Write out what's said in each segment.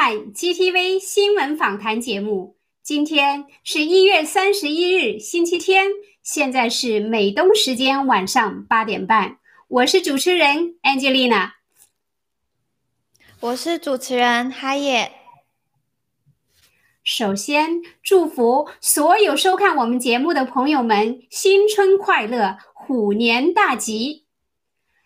们，大家好，欢迎收看 GTV 新闻访谈节目。今天是一月三十一日，星期天，现在是美东时间晚上八点半。我是主持人 Angelina，我是主持人哈耶。首先，祝福所有收看我们节目的朋友们新春快乐，虎年大吉。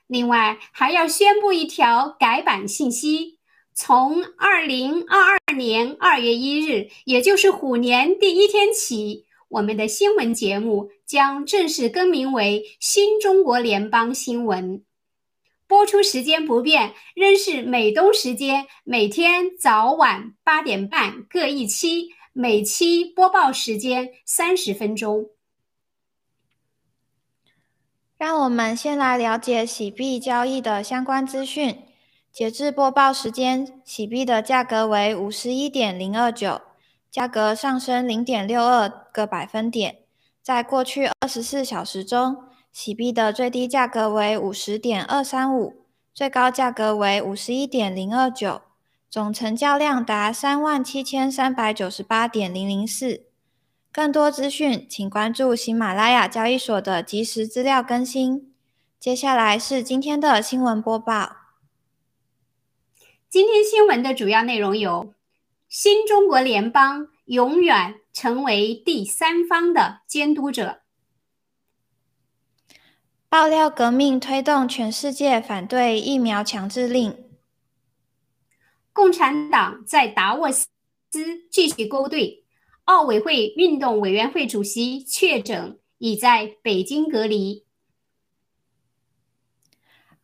另外，还要宣布一条改版信息：从二零二二年二月一日，也就是虎年第一天起，我们的新闻节目将正式更名为《新中国联邦新闻》，播出时间不变，仍是美东时间，每天早晚八点半各一期，每期播报时间三十分钟。让我们先来了解洗币交易的相关资讯。截至播报时间，洗币的价格为五十一点零二九，价格上升零点六二个百分点。在过去二十四小时中，洗币的最低价格为五十点二三五，最高价格为五十一点零二九，总成交量达三万七千三百九十八点零零四。更多资讯，请关注喜马拉雅交易所的即时资料更新。接下来是今天的新闻播报。今天新闻的主要内容有：新中国联邦永远成为第三方的监督者；爆料革命推动全世界反对疫苗强制令；共产党在达沃斯继续勾兑。奥委会运动委员会主席确诊，已在北京隔离。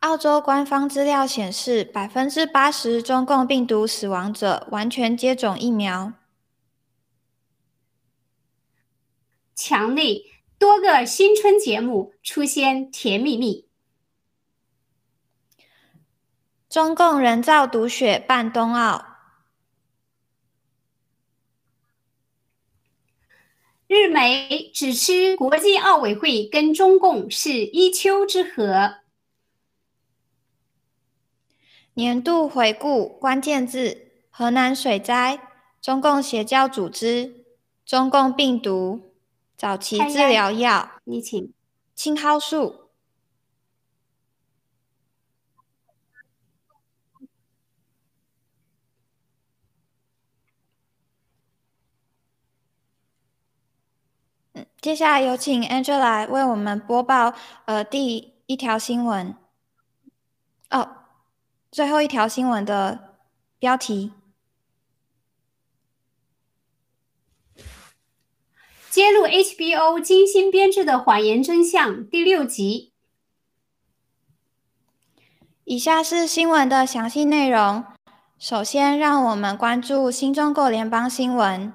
澳洲官方资料显示，百分之八十中共病毒死亡者完全接种疫苗。强力多个新春节目出现甜蜜蜜。中共人造毒血办冬奥。日媒指出国际奥委会跟中共是一丘之貉。年度回顾关键字：河南水灾、中共邪教组织、中共病毒、早期治疗药、青蒿素。接下来有请 Angela 为我们播报呃第一条新闻。哦，最后一条新闻的标题：揭露 HBO 精心编制的谎言真相第六集。以下是新闻的详细内容。首先，让我们关注新中国联邦新闻。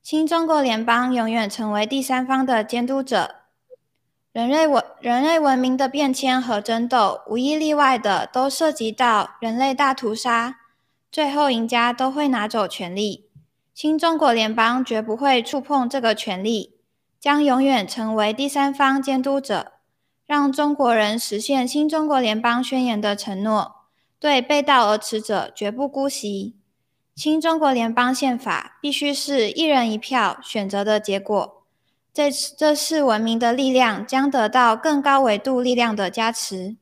新中国联邦永远成为第三方的监督者。人类文人类文明的变迁和争斗，无一例外的都涉及到人类大屠杀，最后赢家都会拿走权力。新中国联邦绝不会触碰这个权利，将永远成为第三方监督者，让中国人实现新中国联邦宣言的承诺，对背道而驰者绝不姑息。新中国联邦宪法必须是一人一票选择的结果，这这是文明的力量将得到更高维度力量的加持。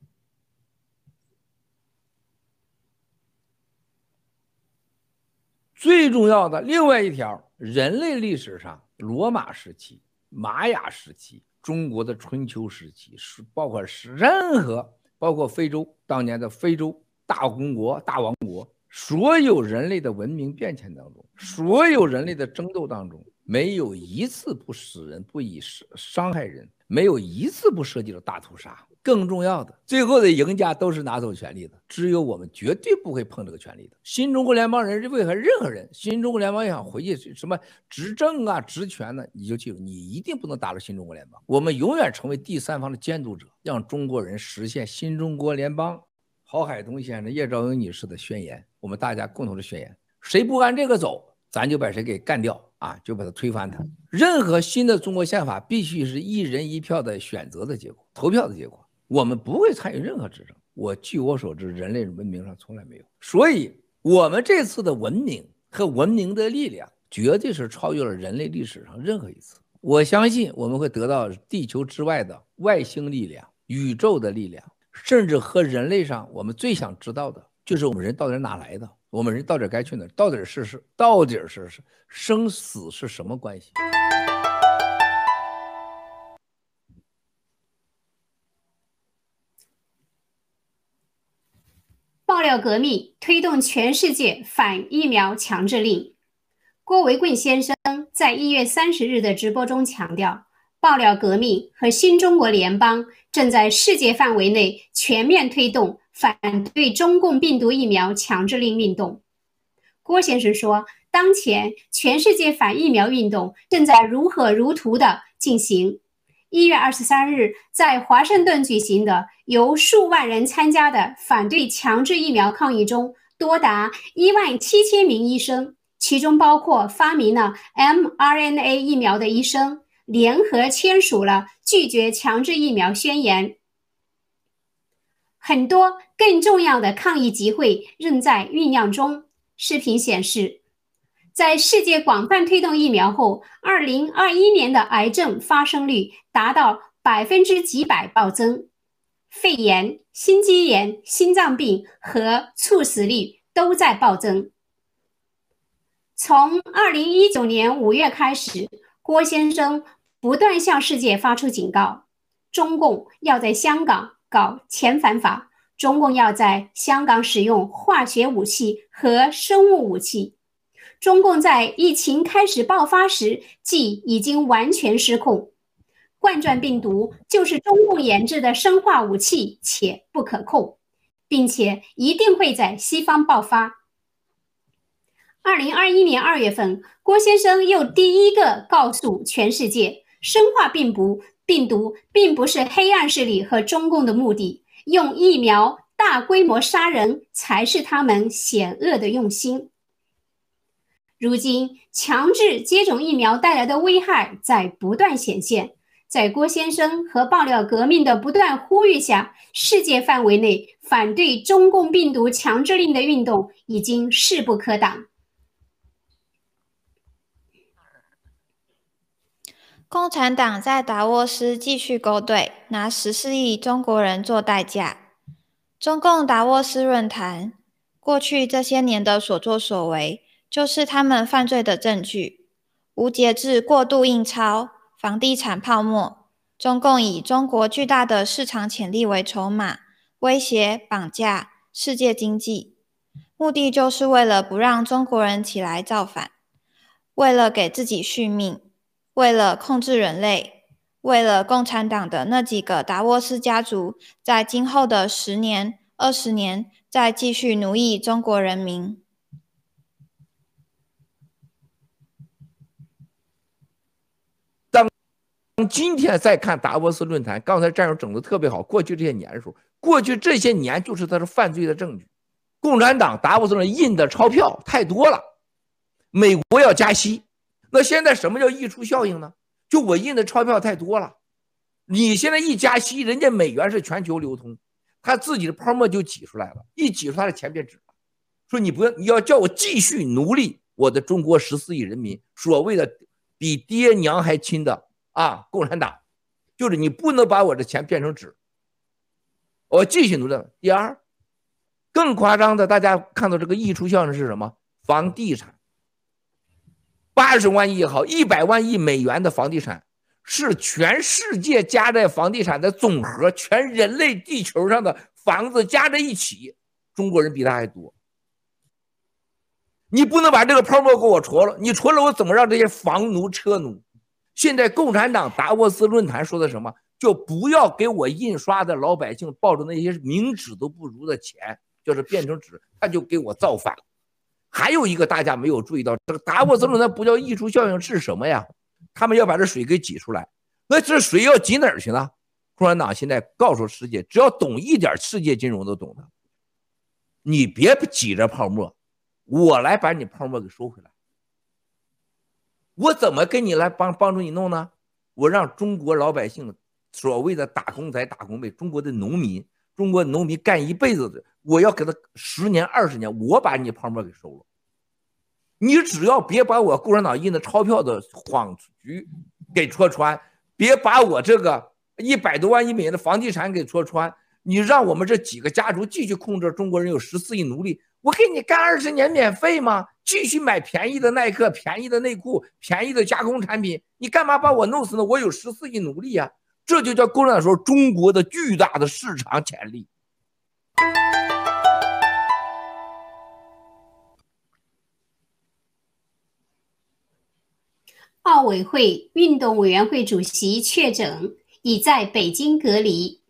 最重要的另外一条，人类历史上，罗马时期、玛雅时期、中国的春秋时期，是包括是任何，包括非洲当年的非洲大公国、大王国。所有人类的文明变迁当中，所有人类的争斗当中，没有一次不死人、不以伤伤害人，没有一次不涉及到大屠杀。更重要的，最后的赢家都是拿走权力的，只有我们绝对不会碰这个权力的。新中国联邦人为何任何人，新中国联邦想回去什么执政啊、职权呢？你就记住，你一定不能打入新中国联邦。我们永远成为第三方的监督者，让中国人实现新中国联邦。郝海东先生、叶兆英女士的宣言，我们大家共同的宣言：谁不按这个走，咱就把谁给干掉啊，就把它推翻它。任何新的中国宪法必须是一人一票的选择的结果、投票的结果。我们不会参与任何执政，我据我所知，人类文明上从来没有。所以，我们这次的文明和文明的力量，绝对是超越了人类历史上任何一次。我相信我们会得到地球之外的外星力量、宇宙的力量，甚至和人类上我们最想知道的，就是我们人到底哪来的？我们人到底该去哪？到底是是到底是是生死是什么关系？爆料革命推动全世界反疫苗强制令。郭维贵先生在一月三十日的直播中强调，爆料革命和新中国联邦正在世界范围内全面推动反对中共病毒疫苗强制令运动。郭先生说，当前全世界反疫苗运动正在如火如荼地进行。一月二十三日，在华盛顿举行的由数万人参加的反对强制疫苗抗议中，多达一万七千名医生，其中包括发明了 mRNA 疫苗的医生，联合签署了拒绝强制疫苗宣言。很多更重要的抗议集会仍在酝酿中。视频显示。在世界广泛推动疫苗后，二零二一年的癌症发生率达到百分之几百暴增，肺炎、心肌炎、心脏病和猝死率都在暴增。从二零一九年五月开始，郭先生不断向世界发出警告：中共要在香港搞遣返法，中共要在香港使用化学武器和生物武器。中共在疫情开始爆发时即已经完全失控，冠状病毒就是中共研制的生化武器，且不可控，并且一定会在西方爆发。二零二一年二月份，郭先生又第一个告诉全世界，生化病毒病毒并不是黑暗势力和中共的目的，用疫苗大规模杀人才是他们险恶的用心。如今，强制接种疫苗带来的危害在不断显现。在郭先生和爆料革命的不断呼吁下，世界范围内反对中共病毒强制令的运动已经势不可挡。共产党在达沃斯继续勾兑，拿十四亿中国人做代价。中共达沃斯论坛过去这些年的所作所为。就是他们犯罪的证据：无节制过度印钞、房地产泡沫。中共以中国巨大的市场潜力为筹码，威胁、绑架世界经济，目的就是为了不让中国人起来造反，为了给自己续命，为了控制人类，为了共产党的那几个达沃斯家族在今后的十年、二十年再继续奴役中国人民。当今天再看达沃斯论坛，刚才战友整的特别好。过去这些年数，过去这些年就是他是犯罪的证据。共产党达沃斯论印的钞票太多了，美国要加息，那现在什么叫溢出效应呢？就我印的钞票太多了，你现在一加息，人家美元是全球流通，他自己的泡沫就挤出来了，一挤出他的钱变纸了。说你不要，你要叫我继续奴隶我的中国十四亿人民，所谓的比爹娘还亲的。啊，共产党就是你不能把我的钱变成纸，我继续努力。第二，更夸张的，大家看到这个溢出效应是什么？房地产，八十万亿也好，一百万亿美元的房地产，是全世界加在房地产的总和，全人类地球上的房子加在一起，中国人比他还多。你不能把这个泡沫给我戳了，你戳了我怎么让这些房奴车奴？现在共产党达沃斯论坛说的什么？就不要给我印刷的老百姓抱着那些名纸都不如的钱，就是变成纸，他就给我造反。还有一个大家没有注意到，这个达沃斯论坛不叫溢出效应是什么呀？他们要把这水给挤出来，那这水要挤哪儿去呢？共产党现在告诉世界，只要懂一点世界金融都懂的，你别挤着泡沫，我来把你泡沫给收回来。我怎么跟你来帮帮助你弄呢？我让中国老百姓，所谓的打工仔、打工妹，中国的农民、中国农民干一辈子的，我要给他十年二十年，我把你泡沫给收了。你只要别把我共产党印的钞票的谎局给戳穿，别把我这个一百多万亿美元的房地产给戳穿，你让我们这几个家族继续控制中国人有十四亿奴隶，我给你干二十年免费吗？继续买便宜的耐克、便宜的内裤、便宜的加工产品，你干嘛把我弄死呢？我有十四亿奴隶呀，这就叫共产党说中国的巨大的市场潜力。奥委会运动委员会主席确诊，已在北京隔离。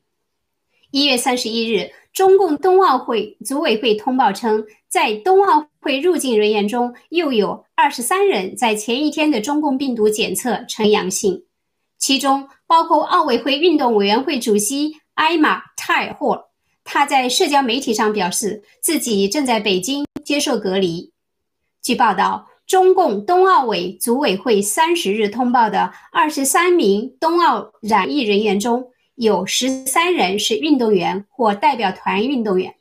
一月三十一日，中共冬奥会组委会通报称，在冬奥会入境人员中，又有二十三人在前一天的中共病毒检测呈阳性，其中包括奥委会运动委员会主席埃马·泰尔霍。他在社交媒体上表示，自己正在北京接受隔离。据报道。中共冬奥委组委会三十日通报的二十三名冬奥染疫人员中，有十三人是运动员或代表团运动员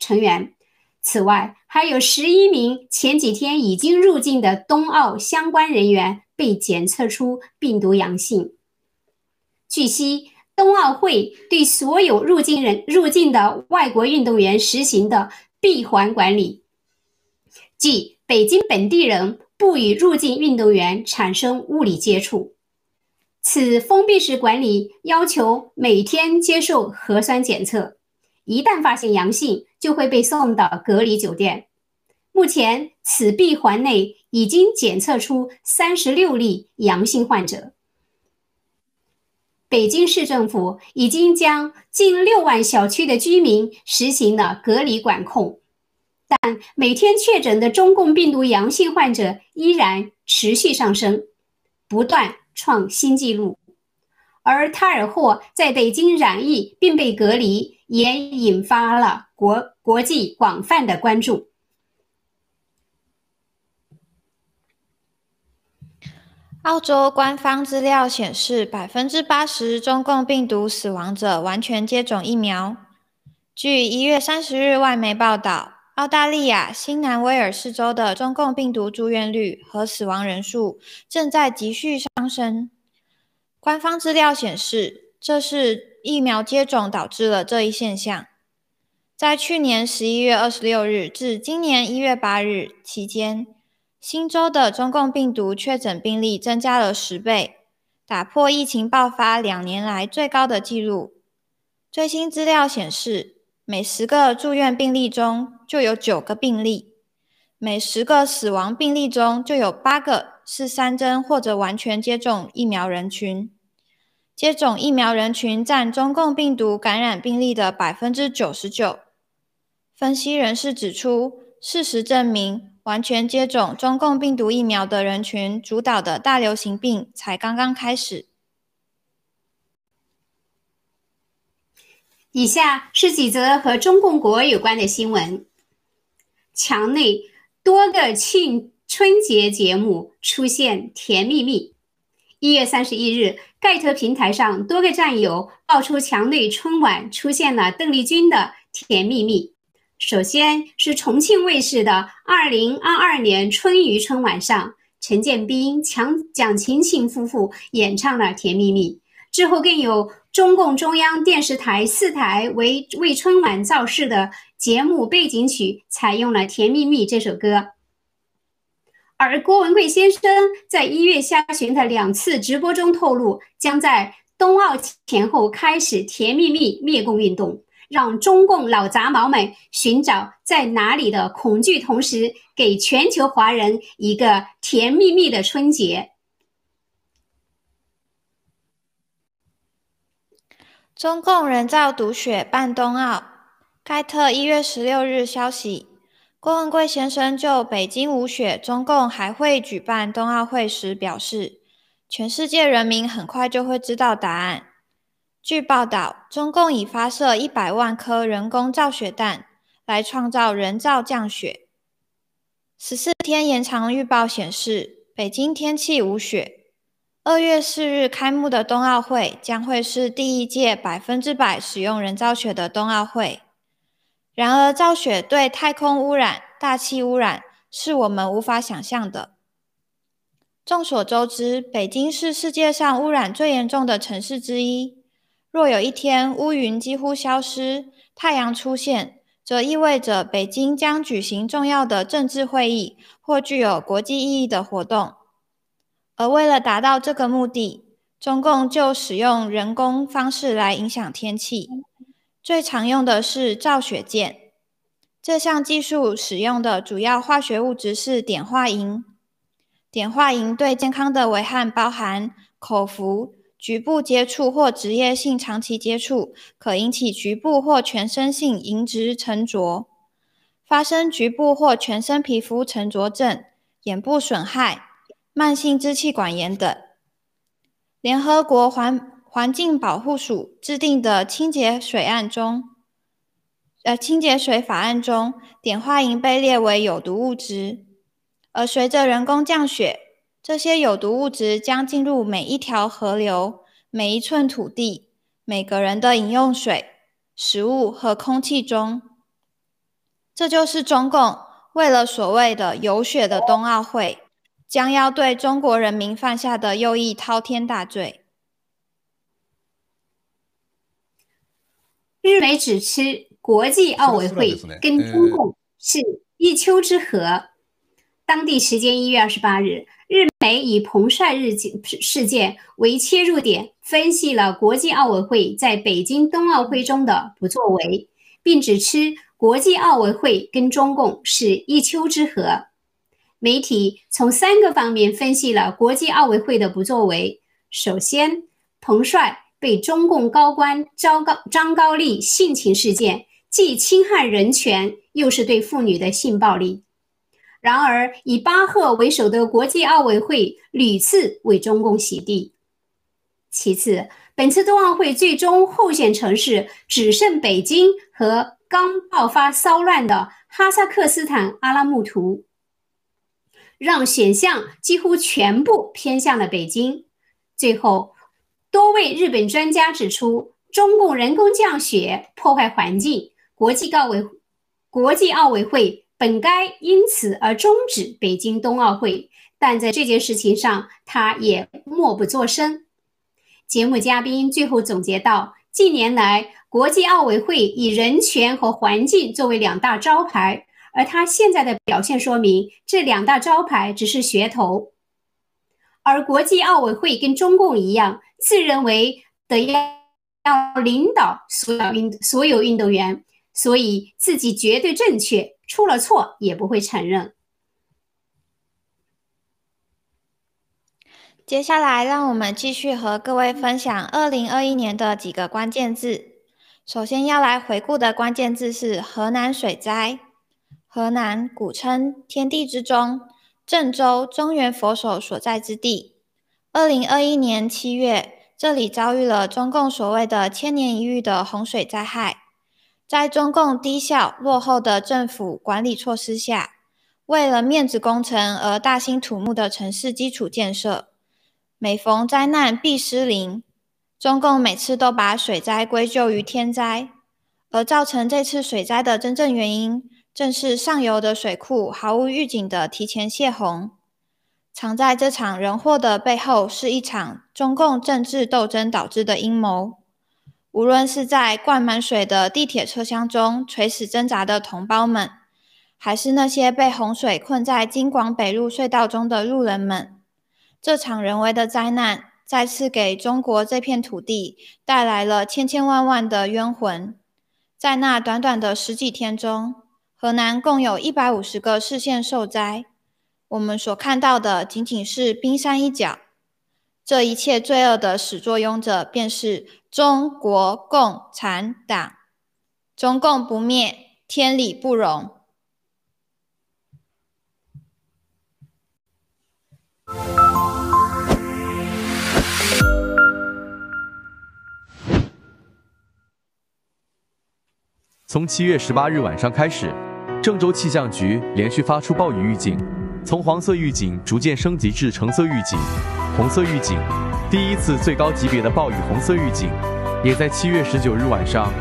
成员。此外，还有十一名前几天已经入境的冬奥相关人员被检测出病毒阳性。据悉，冬奥会对所有入境人入境的外国运动员实行的闭环管理，即。北京本地人不与入境运动员产生物理接触。此封闭式管理要求每天接受核酸检测，一旦发现阳性，就会被送到隔离酒店。目前，此闭环内已经检测出三十六例阳性患者。北京市政府已经将近六万小区的居民实行了隔离管控。但每天确诊的中共病毒阳性患者依然持续上升，不断创新纪录。而泰尔霍在北京染疫并被隔离，也引发了国国际广泛的关注。澳洲官方资料显示，百分之八十中共病毒死亡者完全接种疫苗。据一月三十日外媒报道。澳大利亚新南威尔士州的中共病毒住院率和死亡人数正在急剧上升。官方资料显示，这是疫苗接种导致了这一现象。在去年十一月二十六日至今年一月八日期间，新州的中共病毒确诊病例增加了十倍，打破疫情爆发两年来最高的纪录。最新资料显示。每十个住院病例中就有九个病例，每十个死亡病例中就有八个是三针或者完全接种疫苗人群。接种疫苗人群占中共病毒感染病例的百分之九十九。分析人士指出，事实证明，完全接种中共病毒疫苗的人群主导的大流行病才刚刚开始。以下是几则和中共国有关的新闻：墙内多个庆春节节目出现甜蜜蜜。一月三十一日，盖特平台上多个战友爆出墙内春晚出现了邓丽君的甜蜜蜜。首先是重庆卫视的二零二二年春娱春晚上，陈建斌、蒋蒋勤勤夫妇演唱了甜蜜蜜。之后更有。中共中央电视台四台为为春晚造势的节目背景曲采用了《甜蜜蜜》这首歌，而郭文贵先生在一月下旬的两次直播中透露，将在冬奥前后开始“甜蜜蜜”灭共运动，让中共老杂毛们寻找在哪里的恐惧，同时给全球华人一个甜蜜蜜的春节。中共人造毒血办冬奥。盖特一月十六日消息，郭文贵先生就北京无雪，中共还会举办冬奥会时表示，全世界人民很快就会知道答案。据报道，中共已发射一百万颗人工造雪弹来创造人造降雪。十四天延长预报显示，北京天气无雪。二月四日开幕的冬奥会将会是第一届百分之百使用人造雪的冬奥会。然而，造雪对太空污染、大气污染是我们无法想象的。众所周知，北京是世界上污染最严重的城市之一。若有一天乌云几乎消失，太阳出现，则意味着北京将举行重要的政治会议或具有国际意义的活动。而为了达到这个目的，中共就使用人工方式来影响天气。最常用的是造雪箭。这项技术使用的主要化学物质是碘化银。碘化银对健康的危害包含口服、局部接触或职业性长期接触，可引起局部或全身性银质沉着，发生局部或全身皮肤沉着症、眼部损害。慢性支气管炎等。联合国环环境保护署制定的清洁水案中，呃，清洁水法案中，碘化银被列为有毒物质。而随着人工降雪，这些有毒物质将进入每一条河流、每一寸土地、每个人的饮用水、食物和空气中。这就是中共为了所谓的“有雪”的冬奥会。将要对中国人民犯下的又一滔天大罪。日美只吃国际奥委会跟中共是一丘之貉。当地时间一月二十八日，日媒以彭帅日事件为切入点，分析了国际奥委会在北京冬奥会中的不作为，并指出国际奥委会跟中共是一丘之貉。媒体从三个方面分析了国际奥委会的不作为。首先，彭帅被中共高官张高张高丽性侵事件，既侵害人权，又是对妇女的性暴力。然而，以巴赫为首的国际奥委会屡次为中共洗地。其次，本次冬奥会最终候选城市只剩北京和刚爆发骚乱的哈萨克斯坦阿拉木图。让选项几乎全部偏向了北京。最后，多位日本专家指出，中共人工降雪破坏环境，国际奥委国际奥委会本该因此而终止北京冬奥会。但在这件事情上，他也默不作声。节目嘉宾最后总结道：近年来，国际奥委会以人权和环境作为两大招牌。而他现在的表现说明，这两大招牌只是噱头。而国际奥委会跟中共一样，自认为的要要领导所有运所有运动员，所以自己绝对正确，出了错也不会承认。接下来，让我们继续和各位分享二零二一年的几个关键字。首先要来回顾的关键字是河南水灾。河南古称天地之中，郑州中原佛手所在之地。二零二一年七月，这里遭遇了中共所谓的千年一遇的洪水灾害。在中共低效落后的政府管理措施下，为了面子工程而大兴土木的城市基础建设，每逢灾难必失灵。中共每次都把水灾归咎于天灾，而造成这次水灾的真正原因。正是上游的水库毫无预警的提前泄洪，藏在这场人祸的背后，是一场中共政治斗争导致的阴谋。无论是在灌满水的地铁车厢中垂死挣扎的同胞们，还是那些被洪水困在京广北路隧道中的路人们，这场人为的灾难再次给中国这片土地带来了千千万万的冤魂。在那短短的十几天中，河南共有一百五十个市县受灾，我们所看到的仅仅是冰山一角。这一切罪恶的始作俑者便是中国共产党。中共不灭，天理不容。从七月十八日晚上开始。郑州气象局连续发出暴雨预警，从黄色预警逐渐升级至橙色预警、红色预警，第一次最高级别的暴雨红色预警，也在七月十九日晚上。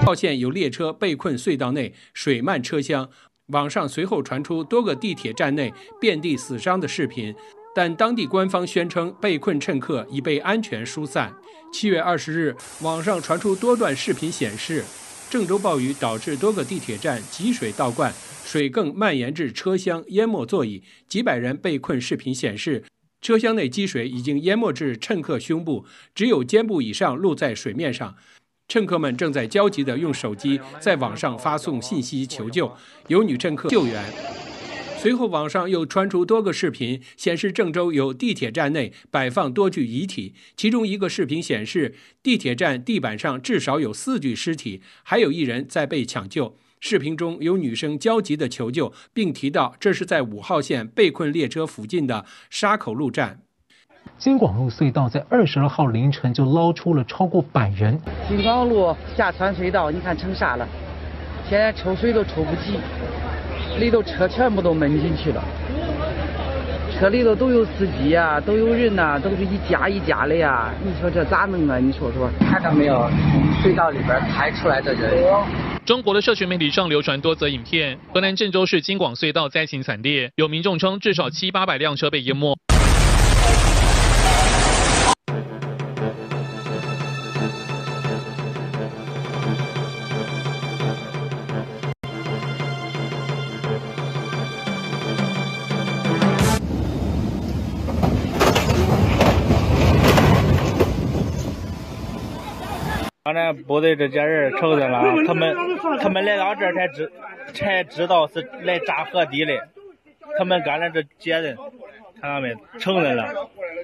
号线有列车被困隧道内，水漫车厢。网上随后传出多个地铁站内遍地死伤的视频，但当地官方宣称被困乘客已被安全疏散。七月二十日，网上传出多段视频显示，郑州暴雨导致多个地铁站积水倒灌，水更蔓延至车厢，淹没座椅，几百人被困。视频显示，车厢内积水已经淹没至乘客胸部，只有肩部以上露在水面上。乘客们正在焦急地用手机在网上发送信息求救，有女乘客救援。随后，网上又传出多个视频，显示郑州有地铁站内摆放多具遗体，其中一个视频显示地铁站地板上至少有四具尸体，还有一人在被抢救。视频中有女生焦急地求救，并提到这是在五号线被困列车附近的沙口路站。京广路隧道在二十二号凌晨就捞出了超过百人。京广路下穿隧道，你看成啥了？现在抽水都抽不及，里头车全部都闷进去了。车里头都有司机呀，都有人呐，都是一家一家的呀。你说这咋弄啊？你说说，看到没有？从隧道里边抬出来的人。中国的社群媒体上流传多则影片，河南郑州市京广隧道灾情惨烈，有民众称至少七八百辆车被淹没。咱部队这些人承认了，他们他们来到这儿才知才知道是来炸河堤的，他们干了这些人，看到没？承认了，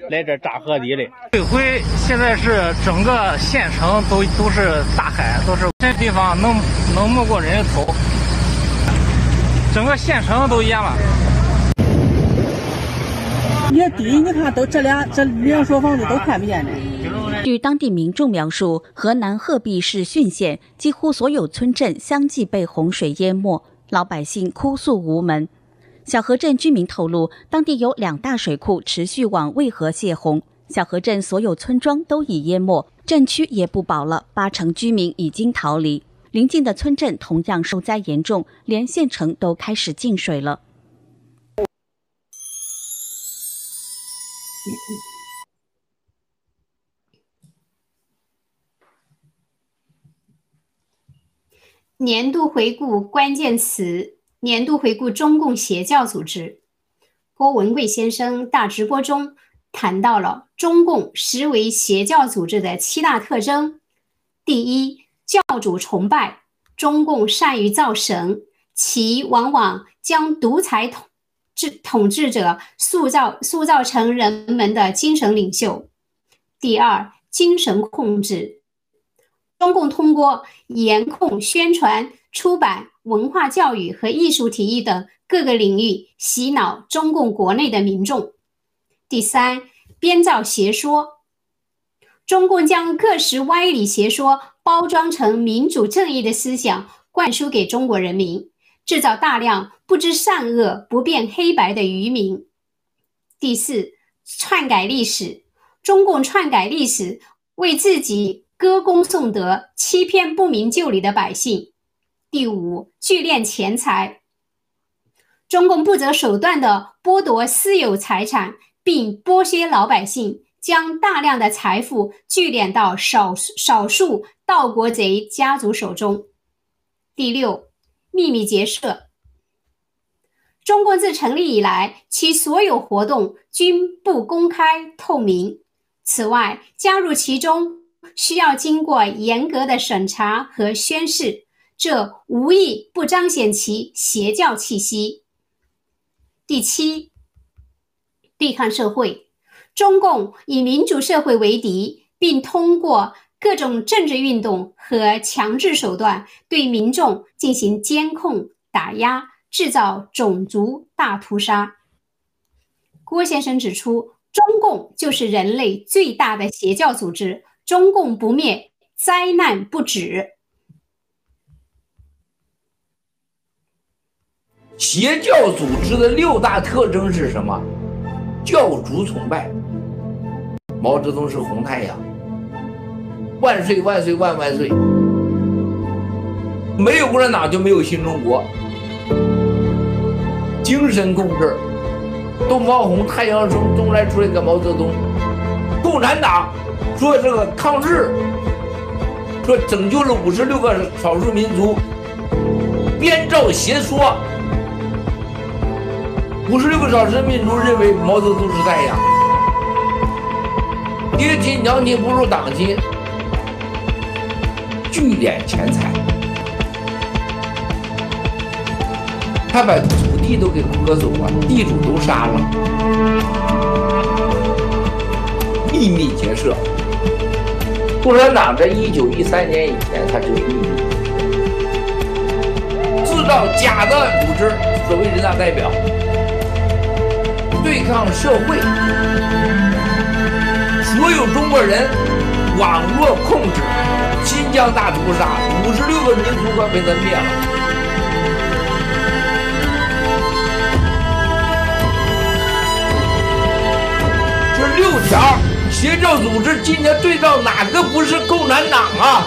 来这炸河堤的。这回现在是整个县城都都是大海，都是这地方能能没过人头，整个县城都淹了。越低，你看都这俩这两所房子都看不见的。据当地民众描述，河南鹤壁市浚县几乎所有村镇相继被洪水淹没，老百姓哭诉无门。小河镇居民透露，当地有两大水库持续往渭河泄洪，小河镇所有村庄都已淹没，镇区也不保了，八成居民已经逃离。邻近的村镇同样受灾严重，连县城都开始进水了。年度回顾关键词：年度回顾中共邪教组织。郭文贵先生大直播中谈到了中共实为邪教组织的七大特征：第一，教主崇拜，中共善于造神，其往往将独裁统治统治者塑造塑造成人们的精神领袖；第二，精神控制。中共通过严控宣传、出版、文化教育和艺术、体育等各个领域洗脑中共国内的民众。第三，编造邪说，中共将各式歪理邪说包装成民主正义的思想，灌输给中国人民，制造大量不知善恶、不辨黑白的愚民。第四，篡改历史，中共篡改历史，为自己。歌功颂德，欺骗不明就里的百姓。第五，聚敛钱财。中共不择手段地剥夺私有财产，并剥削老百姓，将大量的财富聚敛到少少数盗国贼家族手中。第六，秘密结社。中共自成立以来，其所有活动均不公开透明。此外，加入其中。需要经过严格的审查和宣誓，这无意不彰显其邪教气息。第七，对抗社会，中共以民主社会为敌，并通过各种政治运动和强制手段对民众进行监控、打压，制造种族大屠杀。郭先生指出，中共就是人类最大的邪教组织。中共不灭，灾难不止。邪教组织的六大特征是什么？教主崇拜，毛泽东是红太阳，万岁万岁万万岁！没有共产党就没有新中国。精神控制，东方红、太阳升，东来出来个毛泽东。共产党说这个抗日，说拯救了五十六个少数民族，编造邪说。五十六个少数民族认为毛泽东是太阳，爹亲娘亲不如党亲，聚敛钱财，他把土地都给割走了，地主都杀了，秘密结社。共产党在一九一三年以前，他就是秘密制造假的组织，所谓人大代表。对抗社会，所有中国人网络控制，新疆大屠杀，五十六个民族都被他灭了。这六条邪教组织今天对照哪个不是共产党啊？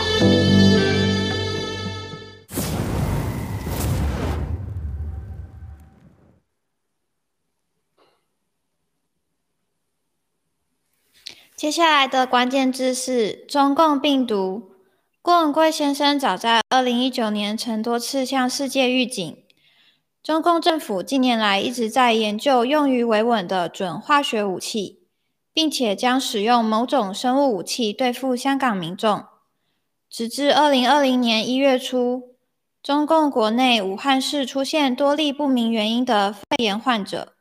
接下来的关键字是中共病毒。郭文贵先生早在二零一九年曾多次向世界预警，中共政府近年来一直在研究用于维稳的准化学武器，并且将使用某种生物武器对付香港民众。直至二零二零年一月初，中共国内武汉市出现多例不明原因的肺炎患者。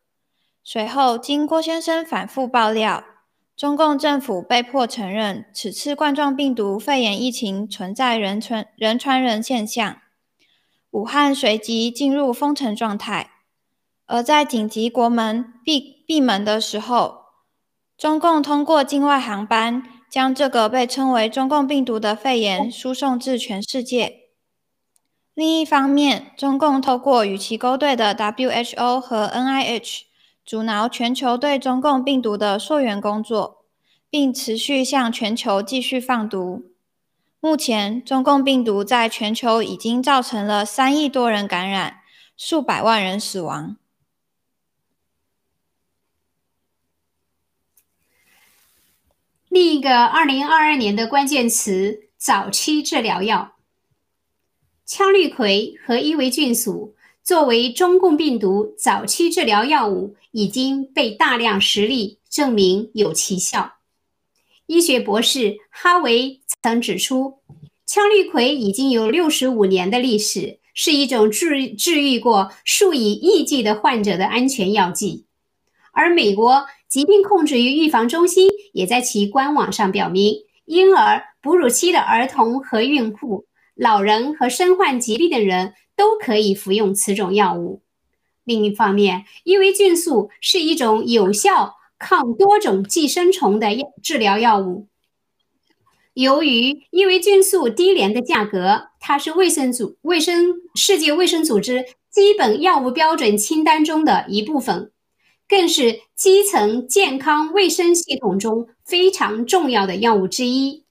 随后，经郭先生反复爆料。中共政府被迫承认，此次冠状病毒肺炎疫情存在人传人传人现象。武汉随即进入封城状态，而在紧急国门闭闭门的时候，中共通过境外航班将这个被称为中共病毒的肺炎输送至全世界。另一方面，中共透过与其勾兑的 WHO 和 NIH。阻挠全球对中共病毒的溯源工作，并持续向全球继续放毒。目前，中共病毒在全球已经造成了三亿多人感染，数百万人死亡。另一个二零二二年的关键词：早期治疗药。羟氯喹和伊维菌素。作为中共病毒早期治疗药物，已经被大量实例证明有奇效。医学博士哈维曾指出，羟氯喹已经有六十五年的历史，是一种治治愈过数以亿计的患者的安全药剂。而美国疾病控制与预防中心也在其官网上表明，婴儿、哺乳期的儿童和孕妇、老人和身患疾病的人。都可以服用此种药物。另一方面，伊维菌素是一种有效抗多种寄生虫的药治疗药物。由于伊维菌素低廉的价格，它是卫生组卫生世界卫生组织基本药物标准清单中的一部分，更是基层健康卫生系统中非常重要的药物之一。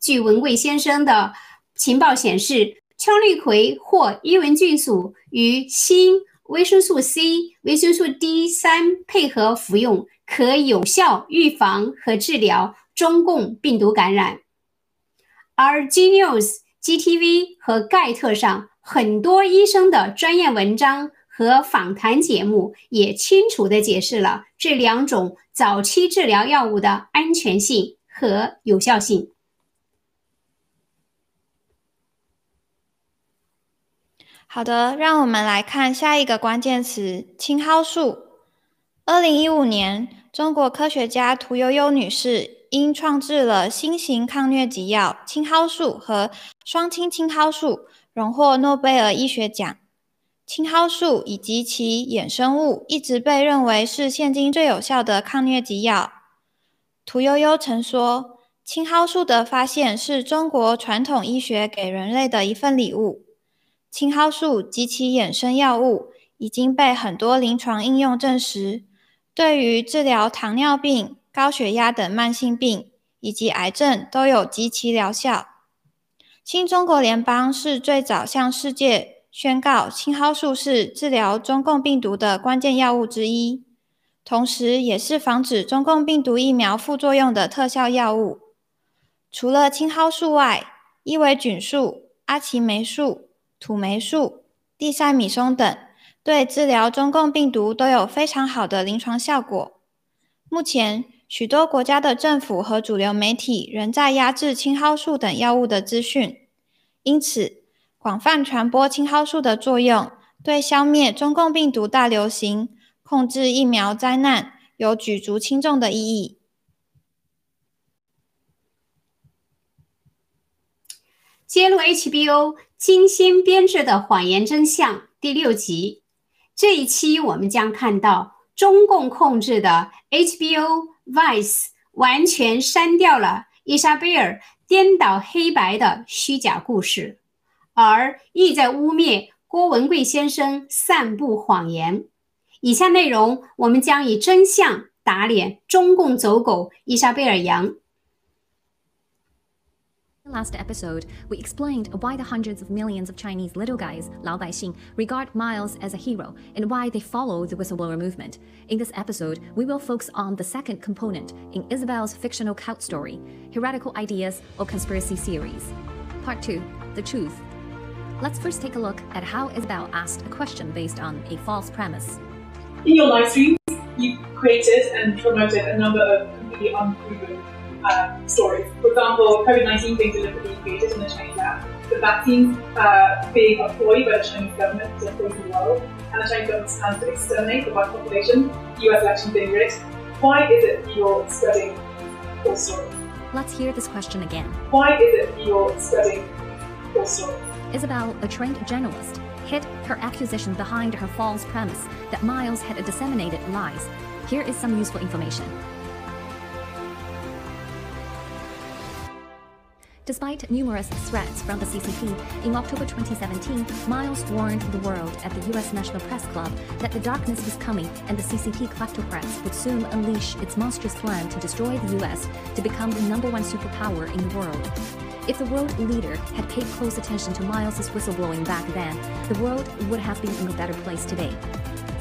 据文贵先生的情报显示。羟氯喹或伊维菌素与锌、维生素 C、维生素 D 三配合服用，可有效预防和治疗中共病毒感染。而 G News、GTV 和盖特上很多医生的专业文章和访谈节目，也清楚地解释了这两种早期治疗药物的安全性和有效性。好的，让我们来看下一个关键词：青蒿素。二零一五年，中国科学家屠呦呦女士因创制了新型抗疟疾药青蒿素和双氢青蒿素，荣获诺贝尔医学奖。青蒿素以及其衍生物一直被认为是现今最有效的抗疟疾药。屠呦呦曾说：“青蒿素的发现是中国传统医学给人类的一份礼物。青蒿素及其衍生药物已经被很多临床应用证实，对于治疗糖尿病、高血压等慢性病以及癌症都有极其疗效。新中国联邦是最早向世界宣告青蒿素是治疗中共病毒的关键药物之一，同时也是防止中共病毒疫苗副作用的特效药物。除了青蒿素外，伊维菌素、阿奇霉素、土霉素、地塞米松等对治疗中共病毒都有非常好的临床效果。目前，许多国家的政府和主流媒体仍在压制青蒿素等药物的资讯，因此，广泛传播青蒿素的作用对消灭中共病毒大流行、控制疫苗灾难有举足轻重的意义。揭露 HBO 精心编制的谎言真相第六集，这一期我们将看到中共控制的 HBO Vice 完全删掉了伊莎贝尔颠倒黑白的虚假故事，而意在污蔑郭文贵先生散布谎言。以下内容我们将以真相打脸中共走狗伊莎贝尔杨。Last episode, we explained why the hundreds of millions of Chinese little guys, Lao Baixing, regard Miles as a hero and why they follow the whistleblower movement. In this episode, we will focus on the second component in Isabel's fictional cult story, heretical ideas or conspiracy theories. Part 2 The Truth. Let's first take a look at how Isabel asked a question based on a false premise. In your live streams, you created and promoted a number of completely unproven um, stories. For example, COVID 19 being deliberately created in the Chinese lab, the vaccines uh, being employed by the Chinese government to poison the world, and the Chinese government's plans to exterminate the white population, US elections being rigged. Why is it you're spreading false stories? Let's hear this question again. Why is it you're spreading false stories? Isabel, a trained journalist, hid her accusation behind her false premise that Miles had disseminated lies. Here is some useful information. Despite numerous threats from the CCP, in October 2017, Miles warned the world at the US National Press Club that the darkness was coming and the CCP kleptocrats would soon unleash its monstrous plan to destroy the US to become the number one superpower in the world. If the world leader had paid close attention to Miles's whistleblowing back then, the world would have been in a better place today.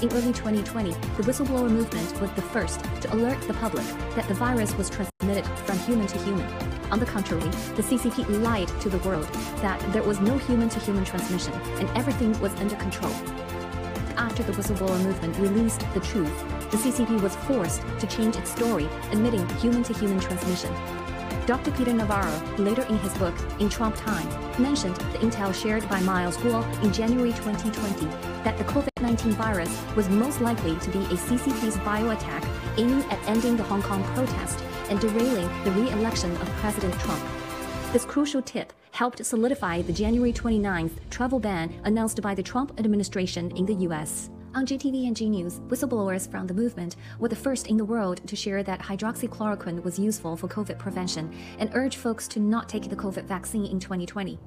In early 2020, the whistleblower movement was the first to alert the public that the virus was transmitted from human to human. On the contrary, the CCP lied to the world that there was no human to human transmission and everything was under control. After the whistleblower movement released the truth, the CCP was forced to change its story, admitting human to human transmission. Dr. Peter Navarro, later in his book In Trump Time, mentioned the intel shared by Miles Guo in January 2020 that the COVID 19 virus was most likely to be a CCP's bioattack aiming at ending the Hong Kong protest and derailing the re election of President Trump. This crucial tip helped solidify the January 29th travel ban announced by the Trump administration in the US. On GTV and G News, whistleblowers from the movement were the first in the world to share that hydroxychloroquine was useful for COVID prevention and urge folks to not take the COVID vaccine in 2020.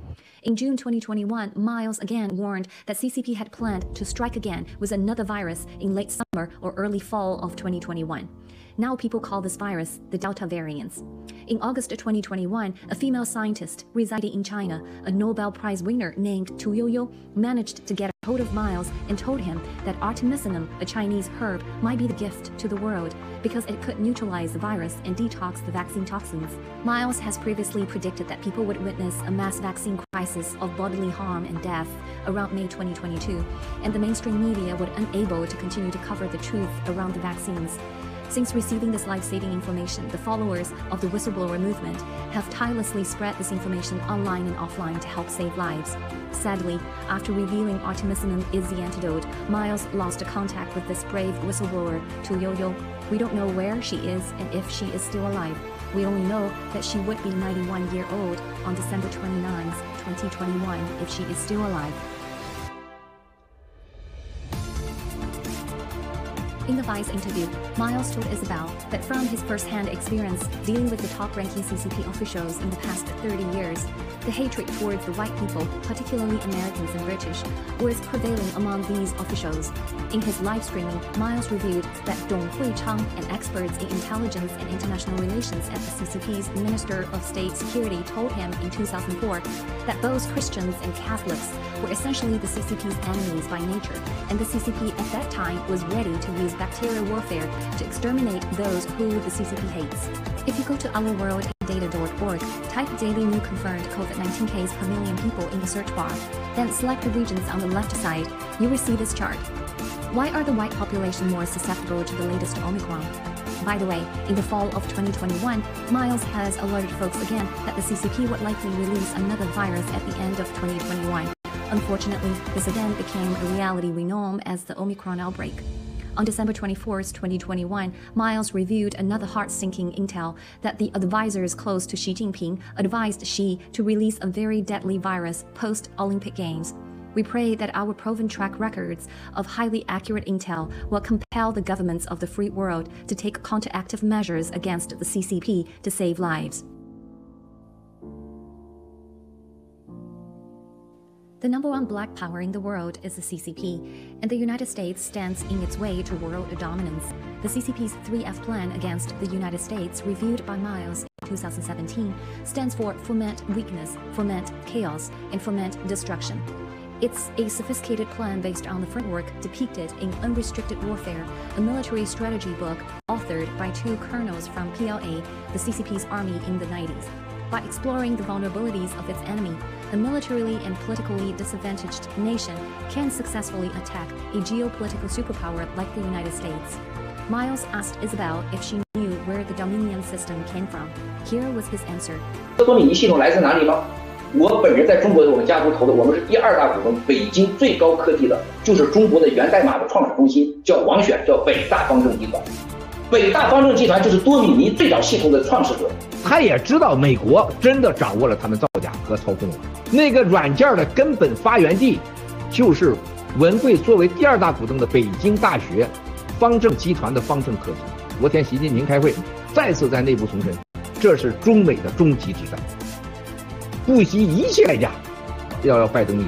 In June 2021, Miles again warned that CCP had planned to strike again with another virus in late summer or early fall of 2021. Now people call this virus the Delta variant. In August 2021, a female scientist residing in China, a Nobel Prize winner named Tu Youyou, managed to get a hold of Miles and told him that artemisinin, a Chinese herb, might be the gift to the world because it could neutralize the virus and detox the vaccine toxins. Miles has previously predicted that people would witness a mass vaccine crisis of bodily harm and death around May 2022, and the mainstream media would unable to continue to cover the truth around the vaccines. Since receiving this life-saving information, the followers of the whistleblower movement have tirelessly spread this information online and offline to help save lives. Sadly, after revealing artemisinin is the antidote, Miles lost a contact with this brave whistleblower, Tu Youyou. We don't know where she is and if she is still alive. We only know that she would be 91 year old on December 29, 2021, if she is still alive. In the Vice interview, Miles told Isabel that from his first-hand experience dealing with the top-ranking CCP officials in the past 30 years, the hatred towards the white people, particularly Americans and British, was prevailing among these officials. In his live streaming, Miles revealed that Dong Hui-chang, an expert in intelligence and international relations at the CCP's Minister of State Security, told him in 2004 that both Christians and Catholics were essentially the CCP's enemies by nature, and the CCP at that time was ready to use bacterial warfare to exterminate those who the CCP hates. If you go to ourworlddata.org, type daily new confirmed COVID-19 cases per million people in the search bar, then select the regions on the left side, you will see this chart. Why are the white population more susceptible to the latest Omicron? By the way, in the fall of 2021, Miles has alerted folks again that the CCP would likely release another virus at the end of 2021. Unfortunately, this again became a reality we know as the Omicron outbreak. On December 24, 2021, Miles reviewed another heart-sinking intel that the advisors close to Xi Jinping advised Xi to release a very deadly virus post-Olympic Games. We pray that our proven track records of highly accurate intel will compel the governments of the free world to take counteractive measures against the CCP to save lives. The number one black power in the world is the CCP, and the United States stands in its way to world dominance. The CCP's 3F plan against the United States, reviewed by Miles in 2017, stands for foment weakness, foment chaos, and foment destruction. It's a sophisticated plan based on the framework depicted in Unrestricted Warfare, a military strategy book authored by two colonels from PLA, the CCP's army in the 90s By exploring the vulnerabilities of its enemy, a militarily and politically disadvantaged nation can successfully attack a geopolitical superpower like the United States. Miles asked Isabel if she knew where the Dominion system came from. Here was his answer. 多米尼系统来自哪里吗？我本人在中国的我们家族投的，我们是第二大股东，北京最高科技的，就是中国的源代码的创始中心，叫王选，叫北大方正集团。北大方正集团就是多米尼最早系统的创始者， 他也知道美国真的掌握了他们造假和操控了。那个软件的根本发源地，就是文贵作为第二大股东的北京大学方正集团的方正科技。昨天习近平开会，再次在内部重申，这是中美的终极之战，不惜一切代价要让拜登赢，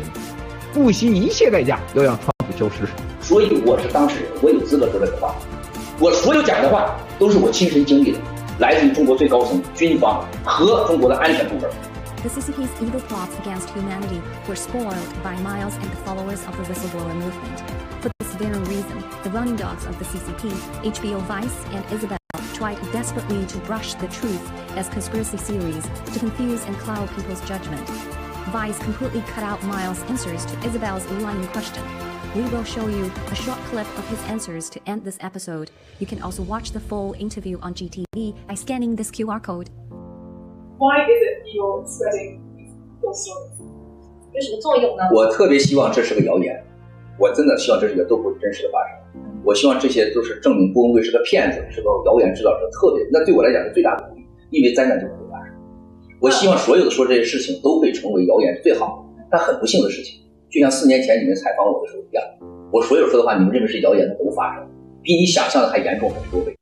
不惜一切代价要让川普消失。所以我是当事人，我有资格说这个话。我所有讲的话都是我亲身经历的，来自于中国最高层、军方和中国的安全部门。 The CCP's evil plots against humanity were spoiled by Miles and the followers of the whistleblower movement. For this very reason, the running dogs of the CCP, HBO Vice and Isabel, tried desperately to brush the truth as conspiracy theories to confuse and cloud people's judgment. Vice completely cut out Miles' answers to Isabel's line question. We will show you a short clip of his answers to end this episode. You can also watch the full interview on GTV by scanning this QR code. Why is it you're spreading those stories? 有什么作用呢？我特别希望这是个谣言，我真的希望这是个都不是真实的发生。我希望这些都是证明郭文贵是个骗子，是个谣言制造者，特别那对我来讲是最大的鼓励，因为灾难就不会发生。我希望所有的说这些事情都会成为谣言是最好的，但很不幸的事情，就像四年前你们采访我的时候一样，我所有说的话你们认为是谣言的都发生，比你想象的还严重很多倍。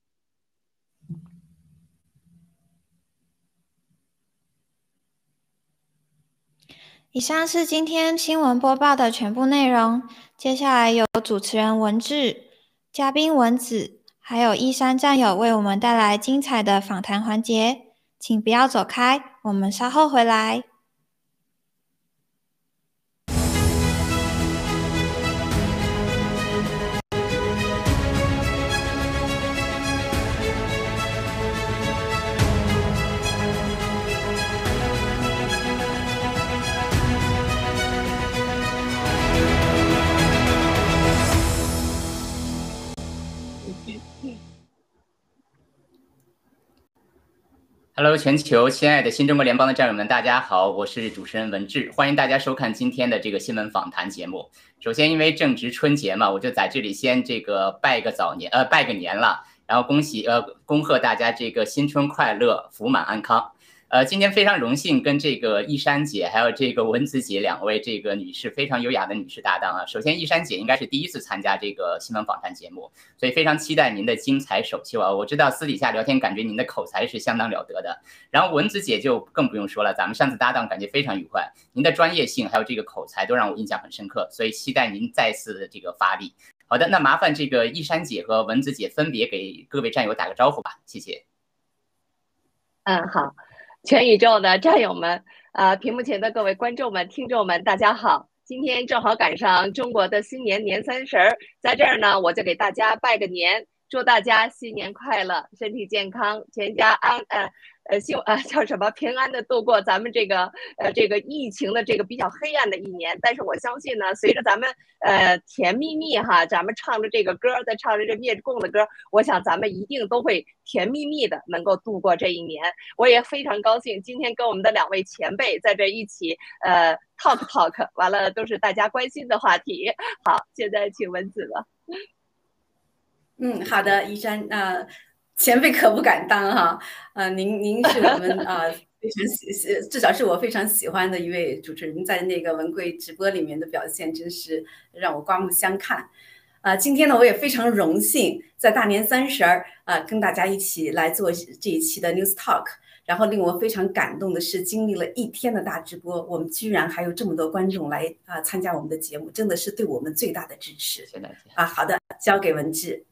以上是今天新闻播报的全部内容。接下来由主持人文志、嘉宾文子，还有一山战友为我们带来精彩的访谈环节，请不要走开，我们稍后回来。Hello，全球亲爱的新中国联邦的战友们，大家好，我是主持人文志，欢迎大家收看今天的这个新闻访谈节目。首先，因为正值春节嘛，我就在这里先这个拜个早年，呃，拜个年了，然后恭喜呃，恭贺大家这个新春快乐，福满安康。呃，今天非常荣幸跟这个一山姐还有这个文子姐两位这个女士非常优雅的女士搭档啊。首先，一山姐应该是第一次参加这个新闻访谈节目，所以非常期待您的精彩首秀啊！我知道私底下聊天感觉您的口才是相当了得的。然后文子姐就更不用说了，咱们上次搭档感觉非常愉快，您的专业性还有这个口才都让我印象很深刻，所以期待您再次的这个发力。好的，那麻烦这个一山姐和文子姐分别给各位战友打个招呼吧，谢谢。嗯，好。全宇宙的战友们，啊，屏幕前的各位观众们、听众们，大家好！今天正好赶上中国的新年年三十儿，在这儿呢，我就给大家拜个年，祝大家新年快乐，身体健康，全家安呃。呃，幸呃叫什么平安的度过咱们这个呃这个疫情的这个比较黑暗的一年，但是我相信呢，随着咱们呃甜蜜蜜哈，咱们唱着这个歌，再唱着这灭共的歌，我想咱们一定都会甜蜜蜜的能够度过这一年。我也非常高兴今天跟我们的两位前辈在这一起呃 talk talk，完了都是大家关心的话题。好，现在请文子了。嗯，好的，依山呃。前辈可不敢当哈，呃，您您是我们啊 非常喜喜，至少是我非常喜欢的一位主持人，在那个文贵直播里面的表现真是让我刮目相看，啊，今天呢我也非常荣幸在大年三十儿啊跟大家一起来做这一期的 News Talk，然后令我非常感动的是，经历了一天的大直播，我们居然还有这么多观众来啊参加我们的节目，真的是对我们最大的支持。啊，好的，交给文志。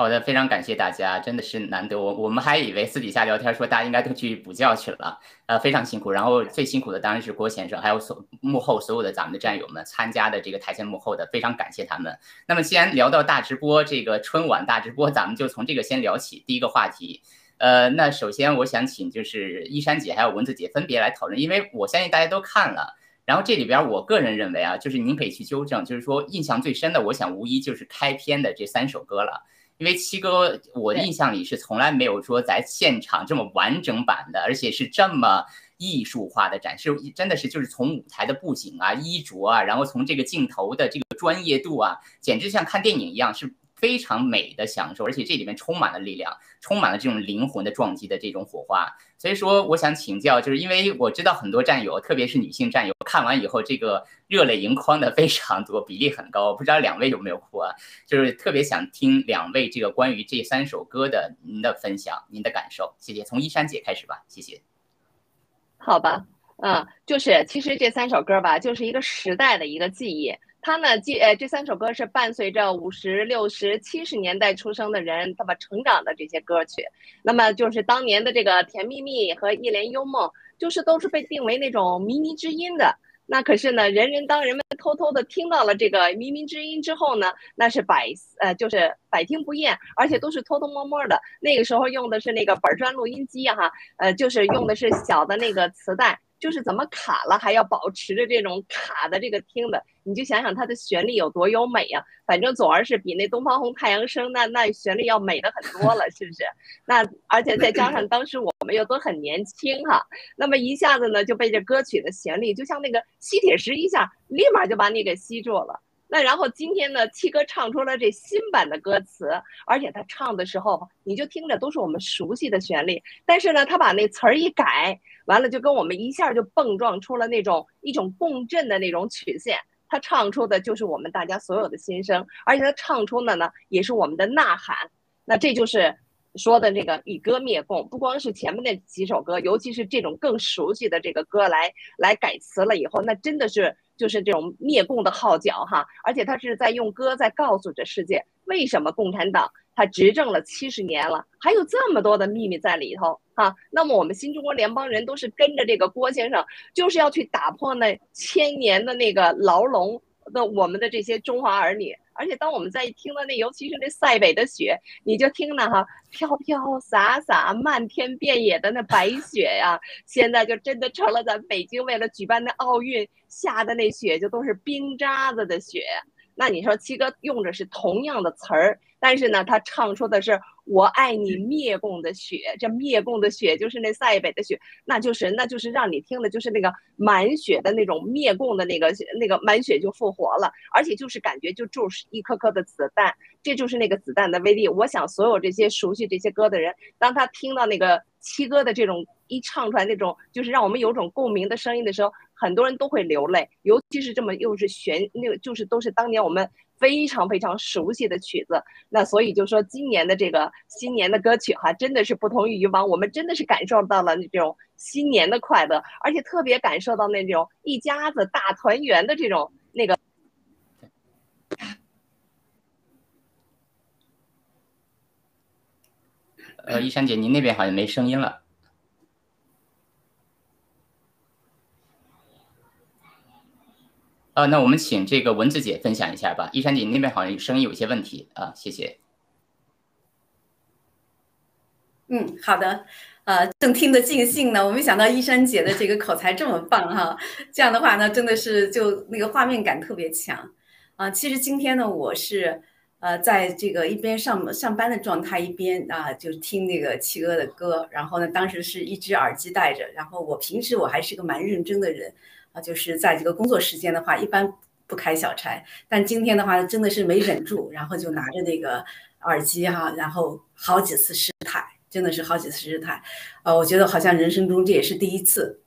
好的，非常感谢大家，真的是难得。我我们还以为私底下聊天说大家应该都去补觉去了，呃，非常辛苦。然后最辛苦的当然是郭先生，还有所幕后所有的咱们的战友们参加的这个台前幕后的，非常感谢他们。那么既然聊到大直播，这个春晚大直播，咱们就从这个先聊起。第一个话题，呃，那首先我想请就是依山姐还有蚊子姐分别来讨论，因为我相信大家都看了。然后这里边我个人认为啊，就是您可以去纠正，就是说印象最深的，我想无疑就是开篇的这三首歌了。因为七哥，我的印象里是从来没有说在现场这么完整版的，而且是这么艺术化的展示，真的是就是从舞台的布景啊、衣着啊，然后从这个镜头的这个专业度啊，简直像看电影一样，是。非常美的享受，而且这里面充满了力量，充满了这种灵魂的撞击的这种火花。所以说，我想请教，就是因为我知道很多战友，特别是女性战友，看完以后这个热泪盈眶的非常多，比例很高。不知道两位有没有哭啊？就是特别想听两位这个关于这三首歌的您的分享，您的感受。谢谢，从依山姐开始吧。谢谢。好吧，嗯，就是其实这三首歌吧，就是一个时代的一个记忆。它呢，记呃，这三首歌是伴随着五十六十七十年代出生的人他们成长的这些歌曲。那么就是当年的这个《甜蜜蜜》和《一帘幽梦》，就是都是被定为那种靡靡之音的。那可是呢，人人当人们偷偷的听到了这个靡靡之音之后呢，那是百呃就是百听不厌，而且都是偷偷摸摸的。那个时候用的是那个板砖录音机哈，呃，就是用的是小的那个磁带。就是怎么卡了还要保持着这种卡的这个听的，你就想想它的旋律有多优美呀！反正总而是比那东方红太阳升那那旋律要美的很多了，是不是？那而且再加上当时我们又都很年轻哈，那么一下子呢就被这歌曲的旋律就像那个吸铁石一下，立马就把你给吸住了。那然后今天呢，七哥唱出了这新版的歌词，而且他唱的时候，你就听着都是我们熟悉的旋律，但是呢，他把那词儿一改，完了就跟我们一下就蹦撞出了那种一种共振的那种曲线，他唱出的就是我们大家所有的心声，而且他唱出的呢也是我们的呐喊。那这就是说的这个以歌灭共，不光是前面那几首歌，尤其是这种更熟悉的这个歌来来改词了以后，那真的是。就是这种灭共的号角哈，而且他是在用歌在告诉着世界，为什么共产党他执政了七十年了，还有这么多的秘密在里头哈。那么我们新中国联邦人都是跟着这个郭先生，就是要去打破那千年的那个牢笼的我们的这些中华儿女。而且当我们在听到那，尤其是那塞北的雪，你就听那哈飘飘洒洒、漫天遍野的那白雪呀，现在就真的成了咱北京为了举办那奥运下的那雪，就都是冰渣子的雪。那你说七哥用的是同样的词儿，但是呢，他唱出的是。我爱你灭共的雪，这灭共的雪就是那塞北的雪，那就是那就是让你听的，就是那个满血的那种灭共的那个那个满血就复活了，而且就是感觉就就是一颗颗的子弹，这就是那个子弹的威力。我想所有这些熟悉这些歌的人，当他听到那个七哥的这种一唱出来那种就是让我们有种共鸣的声音的时候，很多人都会流泪，尤其是这么又是旋那个就是都是当年我们非常非常熟悉的曲子。那所以就说今年的这个新年的歌曲哈，真的是不同于以往，我们真的是感受到了那种新年的快乐，而且特别感受到那种一家子大团圆的这种那个。呃，依珊姐，您那边好像没声音了。呃，那我们请这个文字姐分享一下吧。一珊姐，你那边好像声音有些问题啊，谢谢。嗯，好的。呃，正听得尽兴呢，我没想到一珊姐的这个口才这么棒哈。这样的话呢，真的是就那个画面感特别强啊。其实今天呢，我是。呃，在这个一边上上班的状态，一边啊就听那个七哥的歌，然后呢，当时是一只耳机戴着，然后我平时我还是个蛮认真的人，啊，就是在这个工作时间的话，一般不开小差，但今天的话真的是没忍住，然后就拿着那个耳机哈，然后好几次失态，真的是好几次失态，呃，我觉得好像人生中这也是第一次，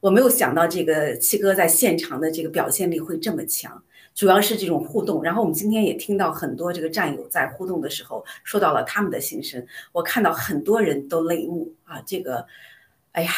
我没有想到这个七哥在现场的这个表现力会这么强。主要是这种互动，然后我们今天也听到很多这个战友在互动的时候说到了他们的心声，我看到很多人都泪目啊，这个，哎呀，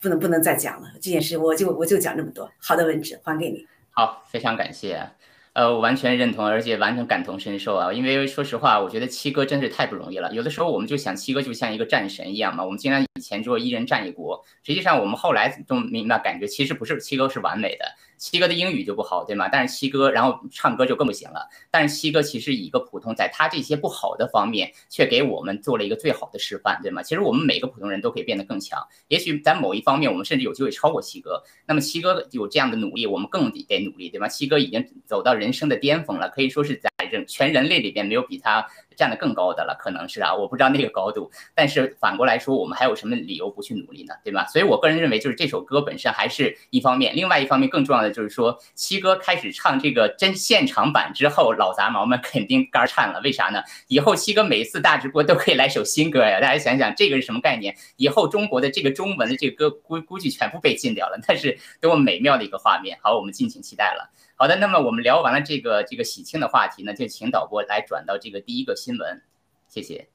不能不能再讲了，这件事我就我就讲这么多。好的，文职还给你。好，非常感谢。呃，我完全认同，而且完全感同身受啊！因为说实话，我觉得七哥真是太不容易了。有的时候我们就想，七哥就像一个战神一样嘛。我们经常以前说一人战一国，实际上我们后来都明白，感觉其实不是七哥是完美的。七哥的英语就不好，对吗？但是七哥，然后唱歌就更不行了。但是七哥其实以一个普通，在他这些不好的方面，却给我们做了一个最好的示范，对吗？其实我们每个普通人都可以变得更强。也许在某一方面，我们甚至有机会超过七哥。那么七哥有这样的努力，我们更得得努力，对吗？七哥已经走到人生的巅峰了，可以说是在人全人类里边没有比他。站得更高的了，可能是啊，我不知道那个高度。但是反过来说，我们还有什么理由不去努力呢？对吧？所以我个人认为，就是这首歌本身还是一方面，另外一方面更重要的就是说，七哥开始唱这个真现场版之后，老杂毛们肯定肝颤了。为啥呢？以后七哥每次大直播都可以来首新歌呀！大家想想，这个是什么概念？以后中国的这个中文的这个歌估估计全部被禁掉了，那是多么美妙的一个画面！好，我们敬请期待了。好的，那么我们聊完了这个这个喜庆的话题呢，就请导播来转到这个第一个新闻。谢谢。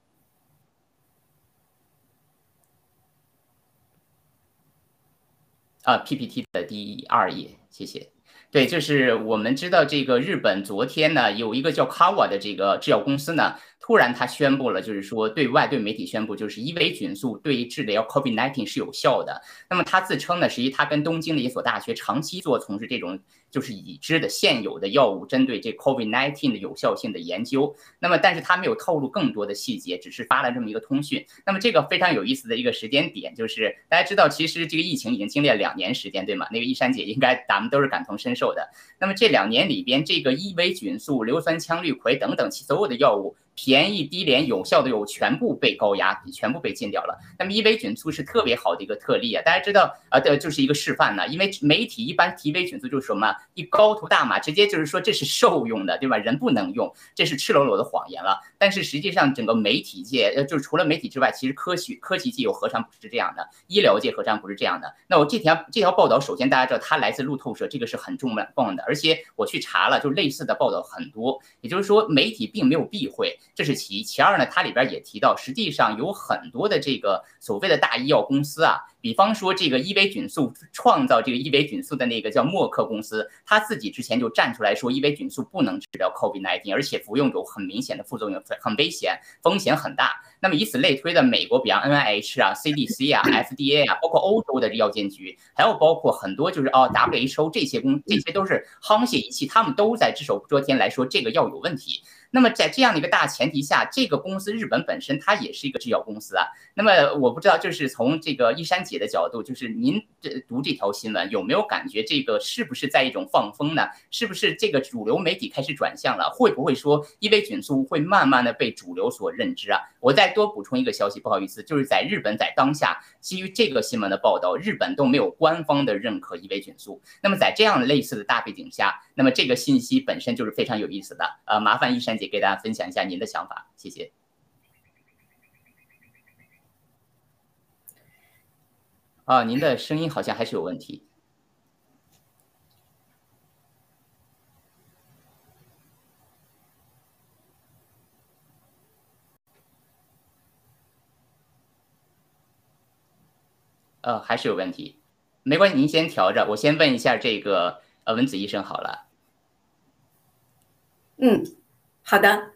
啊，PPT 的第二页，谢谢。对，就是我们知道这个日本昨天呢，有一个叫 Kawa 的这个制药公司呢。突然，他宣布了，就是说对外对媒体宣布，就是伊维菌素对于治疗 COVID-19 是有效的。那么他自称呢，实际他跟东京的一所大学长期做从事这种就是已知的现有的药物针对这 COVID-19 的有效性的研究。那么，但是他没有透露更多的细节，只是发了这么一个通讯。那么这个非常有意思的一个时间点，就是大家知道，其实这个疫情已经经历了两年时间，对吗？那个一山姐应该咱们都是感同身受的。那么这两年里边，这个伊维菌素、硫酸羟氯喹等等其所有的药物。便宜、低廉、有效的药物全部被高压，全部被禁掉了。那么伊维菌素是特别好的一个特例啊，大家知道啊，的就是一个示范呢。因为媒体一般提维菌素就是什么一高头大马，直接就是说这是兽用的，对吧？人不能用，这是赤裸裸的谎言了。但是实际上整个媒体界，呃，就是除了媒体之外，其实科学科技界又何尝不是这样的？医疗界何尝不是这样的？那我这条这条报道，首先大家知道它来自路透社，这个是很重磅的，而且我去查了，就类似的报道很多。也就是说，媒体并没有避讳。这是其一，其二呢，它里边也提到，实际上有很多的这个所谓的大医药公司啊。比方说，这个伊维菌素创造这个伊维菌素的那个叫默克公司，他自己之前就站出来说，伊维菌素不能治疗 COVID-19，而且服用有很明显的副作用，很危险，风险很大。那么以此类推的，美国，比方 NIH 啊、CDC 啊、FDA 啊，包括欧洲的药监局，还有包括很多就是哦 WHO 这些公，这些都是沆瀣一气，他们都在只手遮天来说这个药有问题。那么在这样的一个大前提下，这个公司日本本身它也是一个制药公司啊。那么我不知道，就是从这个一山姐的角度，就是您这读这条新闻有没有感觉这个是不是在一种放风呢？是不是这个主流媒体开始转向了？会不会说伊维菌素会慢慢的被主流所认知啊？我再多补充一个消息，不好意思，就是在日本在当下基于这个新闻的报道，日本都没有官方的认可伊维菌素。那么在这样类似的大背景下，那么这个信息本身就是非常有意思的。呃，麻烦一山姐给大家分享一下您的想法，谢谢。啊，您的声音好像还是有问题。呃，还是有问题，没关系，您先调着，我先问一下这个呃文子医生好了。嗯，好的，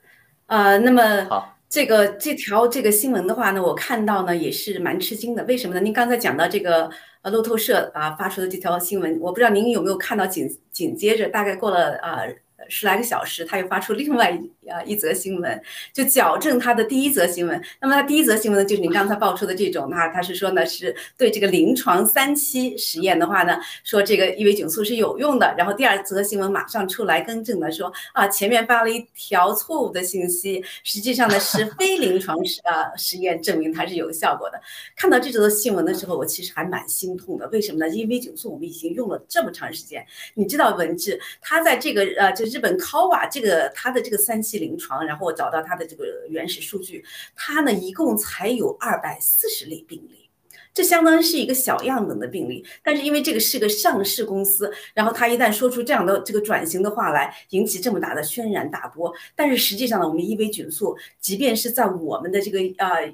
呃，那么好，这个这条这个新闻的话呢，我看到呢也是蛮吃惊的，为什么呢？您刚才讲到这个呃路透社啊发出的这条新闻，我不知道您有没有看到紧紧接着大概过了啊。十来个小时，他又发出另外一啊一则新闻，就矫正他的第一则新闻。那么他第一则新闻呢，就是您刚才爆出的这种，他他是说呢，是对这个临床三期实验的话呢，说这个伊维菌素是有用的。然后第二则新闻马上出来更正的说啊，前面发了一条错误的信息，实际上呢是非临床实啊实验证明它是有效果的。看到这则新闻的时候，我其实还蛮心痛的。为什么呢？伊维菌素我们已经用了这么长时间，你知道文治他在这个呃这。日本 k o a 这个它的这个三期临床，然后我找到它的这个原始数据，它呢一共才有二百四十例病例，这相当于是一个小样本的病例。但是因为这个是个上市公司，然后他一旦说出这样的这个转型的话来，引起这么大的轩然大波。但是实际上呢，我们伊维菌素，即便是在我们的这个呃。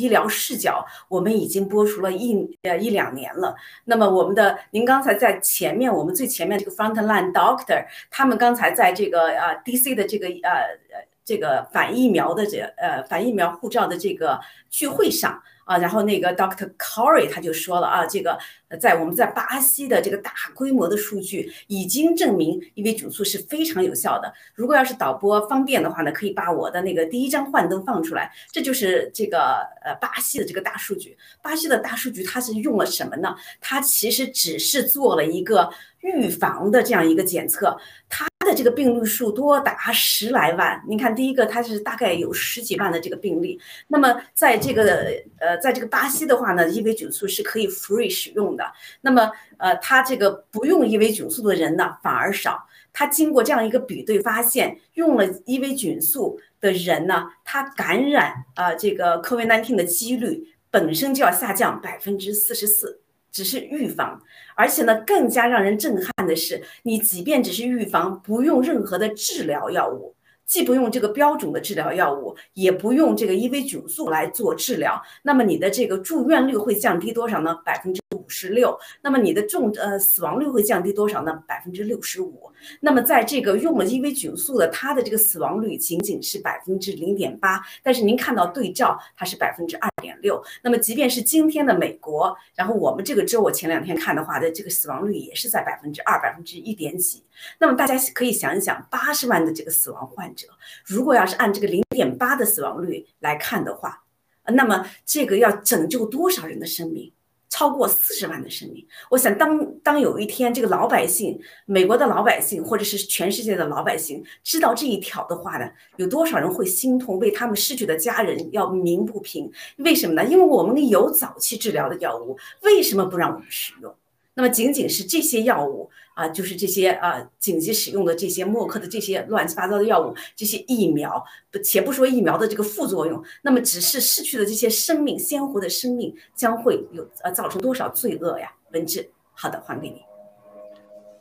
医疗视角，我们已经播出了一呃一两年了。那么我们的，您刚才在前面，我们最前面这个 frontline doctor，他们刚才在这个呃 DC 的这个呃呃这个反疫苗的这呃反疫苗护照的这个聚会上。啊，然后那个 Dr. Corey 他就说了啊，这个在我们在巴西的这个大规模的数据已经证明伊维菌素是非常有效的。如果要是导播方便的话呢，可以把我的那个第一张幻灯放出来。这就是这个呃巴西的这个大数据。巴西的大数据它是用了什么呢？它其实只是做了一个预防的这样一个检测，它。这个病例数多达十来万，你看第一个，它是大概有十几万的这个病例。那么在这个呃，在这个巴西的话呢，伊维菌素是可以 free 使用的。那么呃，它这个不用伊维菌素的人呢反而少。它经过这样一个比对，发现用了伊维菌素的人呢，他感染啊这个 COVID-19 的几率本身就要下降百分之四十四。只是预防，而且呢，更加让人震撼的是，你即便只是预防，不用任何的治疗药物，既不用这个标准的治疗药物，也不用这个伊维菌素来做治疗，那么你的这个住院率会降低多少呢？百分之。五十六，那么你的重呃死亡率会降低多少呢？百分之六十五。那么在这个用了伊维菌素的，它的这个死亡率仅仅是百分之零点八。但是您看到对照，它是百分之二点六。那么即便是今天的美国，然后我们这个州，我前两天看的话的这个死亡率也是在百分之二、百分之一点几。那么大家可以想一想，八十万的这个死亡患者，如果要是按这个零点八的死亡率来看的话，那么这个要拯救多少人的生命？超过四十万的生命，我想当当有一天这个老百姓，美国的老百姓，或者是全世界的老百姓知道这一条的话呢，有多少人会心痛，为他们失去的家人要鸣不平？为什么呢？因为我们有早期治疗的药物，为什么不让我们使用？那么仅仅是这些药物。啊，就是这些啊，紧急使用的这些默克的这些乱七八糟的药物，这些疫苗，不，且不说疫苗的这个副作用，那么只是逝去的这些生命，鲜活的生命将会有呃造成多少罪恶呀？文志，好的，还给你。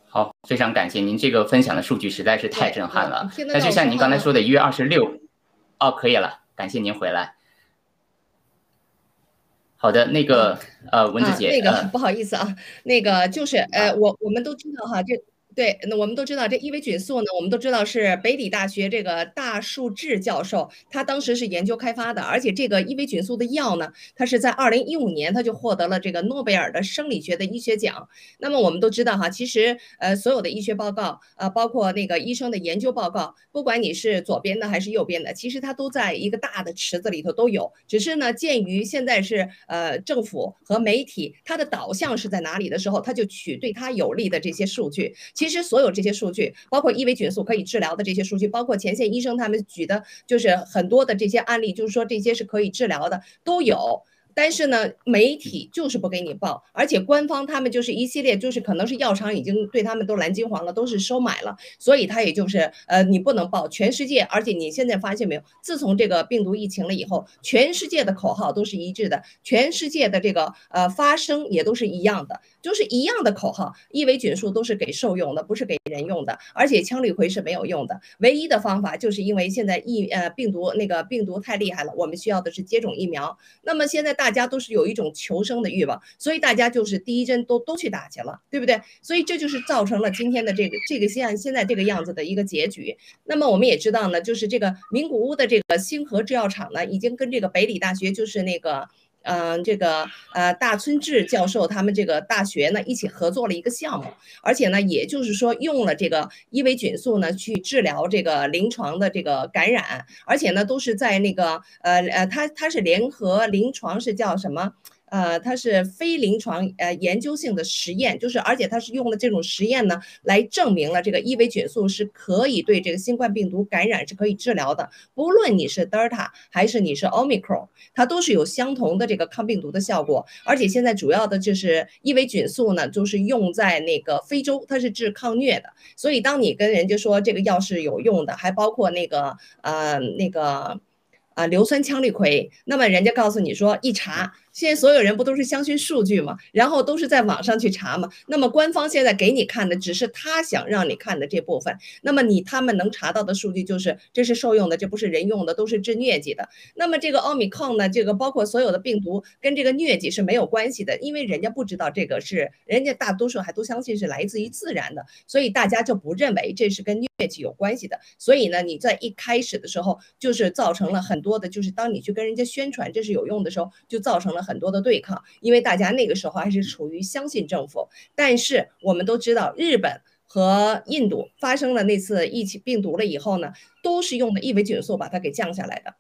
好，非常感谢您这个分享的数据实在是太震撼了。那就像您刚才说的，一月二十六，哦，可以了，感谢您回来。好的，那个呃，文子姐，那个不好意思啊，那个就是呃，我我们都知道哈，这。对，那我们都知道这伊维菌素呢，我们都知道是北理大学这个大树志教授，他当时是研究开发的，而且这个伊维菌素的药呢，它是在二零一五年他就获得了这个诺贝尔的生理学的医学奖。那么我们都知道哈，其实呃所有的医学报告，呃包括那个医生的研究报告，不管你是左边的还是右边的，其实它都在一个大的池子里头都有。只是呢，鉴于现在是呃政府和媒体它的导向是在哪里的时候，他就取对他有利的这些数据。其其实所有这些数据，包括伊维菌素可以治疗的这些数据，包括前线医生他们举的，就是很多的这些案例，就是说这些是可以治疗的，都有。但是呢，媒体就是不给你报，而且官方他们就是一系列，就是可能是药厂已经对他们都蓝金黄了，都是收买了，所以他也就是呃，你不能报全世界，而且你现在发现没有，自从这个病毒疫情了以后，全世界的口号都是一致的，全世界的这个呃发声也都是一样的，就是一样的口号，伊维菌素都是给兽用的，不是给人用的，而且羟氯喹是没有用的，唯一的方法就是因为现在疫呃病毒那个病毒太厉害了，我们需要的是接种疫苗。那么现在大大家都是有一种求生的欲望，所以大家就是第一针都都去打去了，对不对？所以这就是造成了今天的这个这个现现在这个样子的一个结局。那么我们也知道呢，就是这个名古屋的这个星河制药厂呢，已经跟这个北理大学就是那个。嗯，这个呃，大村智教授他们这个大学呢一起合作了一个项目，而且呢，也就是说用了这个伊维菌素呢去治疗这个临床的这个感染，而且呢都是在那个呃呃，他他是联合临床是叫什么？呃，它是非临床呃研究性的实验，就是而且它是用的这种实验呢，来证明了这个伊维菌素是可以对这个新冠病毒感染是可以治疗的，不论你是德尔塔还是你是奥密克戎，它都是有相同的这个抗病毒的效果。而且现在主要的就是伊维菌素呢，就是用在那个非洲，它是治抗疟的。所以当你跟人家说这个药是有用的，还包括那个呃那个啊硫酸羟氯喹，那么人家告诉你说一查。现在所有人不都是相信数据吗？然后都是在网上去查吗？那么官方现在给你看的只是他想让你看的这部分。那么你他们能查到的数据就是这是受用的，这不是人用的，都是治疟疾的。那么这个奥密克戎呢？这个包括所有的病毒跟这个疟疾是没有关系的，因为人家不知道这个是人家大多数还都相信是来自于自然的，所以大家就不认为这是跟疟疾有关系的。所以呢，你在一开始的时候就是造成了很多的，就是当你去跟人家宣传这是有用的时候，就造成了。很多的对抗，因为大家那个时候还是处于相信政府。但是我们都知道，日本和印度发生了那次疫情病毒了以后呢，都是用的伊维菌素把它给降下来的。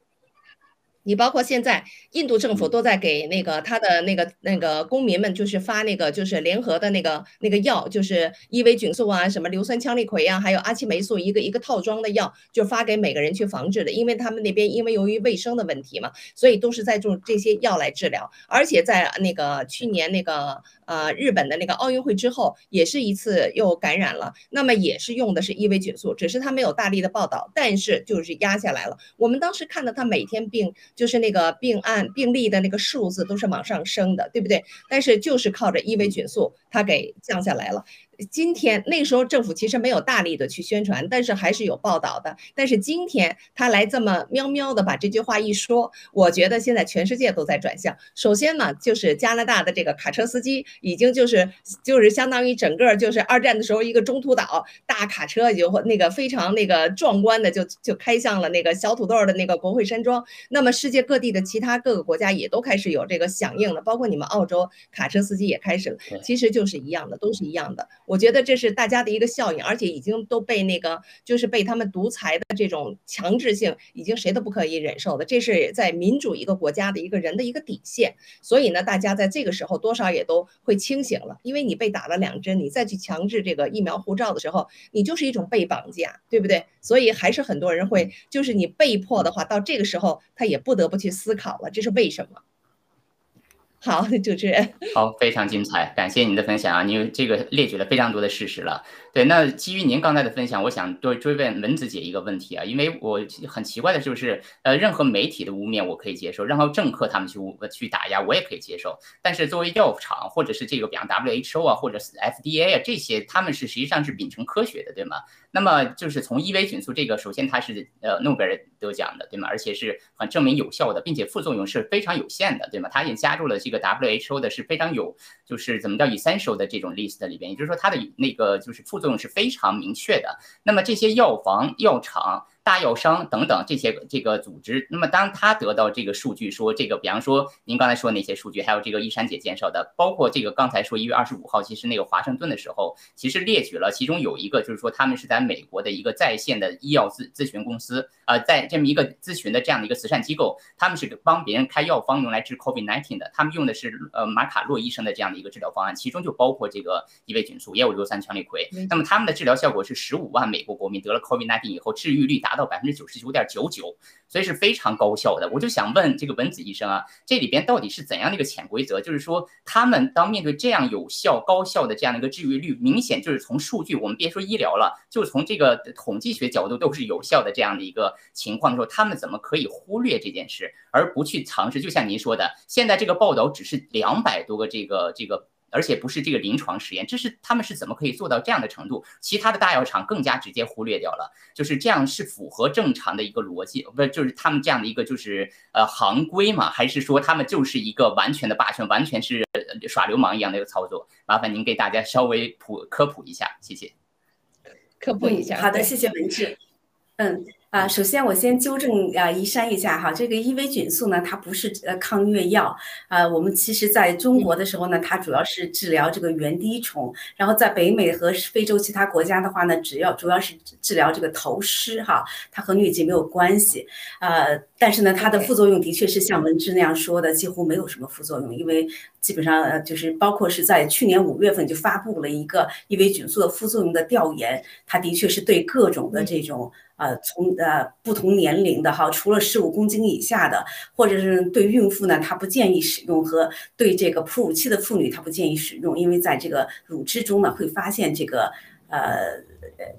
你包括现在印度政府都在给那个他的那个那个公民们，就是发那个就是联合的那个那个药，就是伊维菌素啊，什么硫酸羟氯喹啊，还有阿奇霉素，一个一个套装的药，就发给每个人去防治的。因为他们那边因为由于卫生的问题嘛，所以都是在用这些药来治疗。而且在那个去年那个呃日本的那个奥运会之后，也是一次又感染了，那么也是用的是伊维菌素，只是他没有大力的报道，但是就是压下来了。我们当时看到他每天病。就是那个病案病例的那个数字都是往上升的，对不对？但是就是靠着伊维菌素，它给降下来了。今天那时候政府其实没有大力的去宣传，但是还是有报道的。但是今天他来这么喵喵的把这句话一说，我觉得现在全世界都在转向。首先呢，就是加拿大的这个卡车司机已经就是就是相当于整个就是二战的时候一个中途岛大卡车就那个非常那个壮观的就就开向了那个小土豆的那个国会山庄。那么世界各地的其他各个国家也都开始有这个响应了，包括你们澳洲卡车司机也开始了，其实就是一样的，都是一样的。我觉得这是大家的一个效应，而且已经都被那个就是被他们独裁的这种强制性，已经谁都不可以忍受的。这是在民主一个国家的一个人的一个底线。所以呢，大家在这个时候多少也都会清醒了，因为你被打了两针，你再去强制这个疫苗护照的时候，你就是一种被绑架，对不对？所以还是很多人会，就是你被迫的话，到这个时候他也不得不去思考了，这是为什么？好，主持人。好，非常精彩，感谢您的分享啊！您这个列举了非常多的事实了。对，那基于您刚才的分享，我想多追问文子姐一个问题啊，因为我很奇怪的就是，呃，任何媒体的污蔑我可以接受，任何政客他们去污去打压我也可以接受，但是作为药厂或者是这个比方 WHO 啊，或者是 FDA 啊这些，他们是实际上是秉承科学的，对吗？那么就是从伊维菌素这个，首先它是呃诺贝尔得奖的，对吗？而且是很证明有效的，并且副作用是非常有限的，对吗？它也加入了这个 WHO 的是非常有，就是怎么叫 essential 的这种 list 里边，也就是说它的那个就是副作用是非常明确的。那么这些药房、药厂。大药商等等这些这个组织，那么当他得到这个数据，说这个，比方说您刚才说那些数据，还有这个一山姐介绍的，包括这个刚才说一月二十五号，其实那个华盛顿的时候，其实列举了其中有一个，就是说他们是在美国的一个在线的医药咨咨询公司，呃，在这么一个咨询的这样的一个慈善机构，他们是帮别人开药方用来治 COVID-19 的，他们用的是呃马卡洛医生的这样的一个治疗方案，其中就包括这个伊维菌素，也有硫酸羟氯喹，那么他们的治疗效果是十五万美国国民得了 COVID-19 以后治愈率达到。百分之九十九点九九，所以是非常高效的。我就想问这个文子医生啊，这里边到底是怎样的一个潜规则？就是说，他们当面对这样有效、高效的这样的一个治愈率，明显就是从数据，我们别说医疗了，就从这个统计学角度都是有效的这样的一个情况的时候，他们怎么可以忽略这件事，而不去尝试？就像您说的，现在这个报道只是两百多个这个这个。而且不是这个临床实验，这是他们是怎么可以做到这样的程度？其他的大药厂更加直接忽略掉了，就是这样是符合正常的一个逻辑，不是就是他们这样的一个就是呃行规嘛？还是说他们就是一个完全的霸权，完全是耍流氓一样的一个操作？麻烦您给大家稍微普科普一下，谢谢。科普一下，好的，谢谢文志。嗯。啊，首先我先纠正啊，移山一下哈，这个伊维菌素呢，它不是呃抗疟药啊。我们其实在中国的时候呢，它主要是治疗这个原滴虫，然后在北美和非洲其他国家的话呢，只要主要是治疗这个头虱哈，它和疟疾没有关系。呃，但是呢，它的副作用的确是像文志那样说的，几乎没有什么副作用，因为基本上呃就是包括是在去年五月份就发布了一个伊维菌素的副作用的调研，它的确是对各种的这种。呃，从呃不同年龄的哈，除了十五公斤以下的，或者是对孕妇呢，她不建议使用；和对这个哺乳期的妇女，她不建议使用，因为在这个乳汁中呢，会发现这个呃。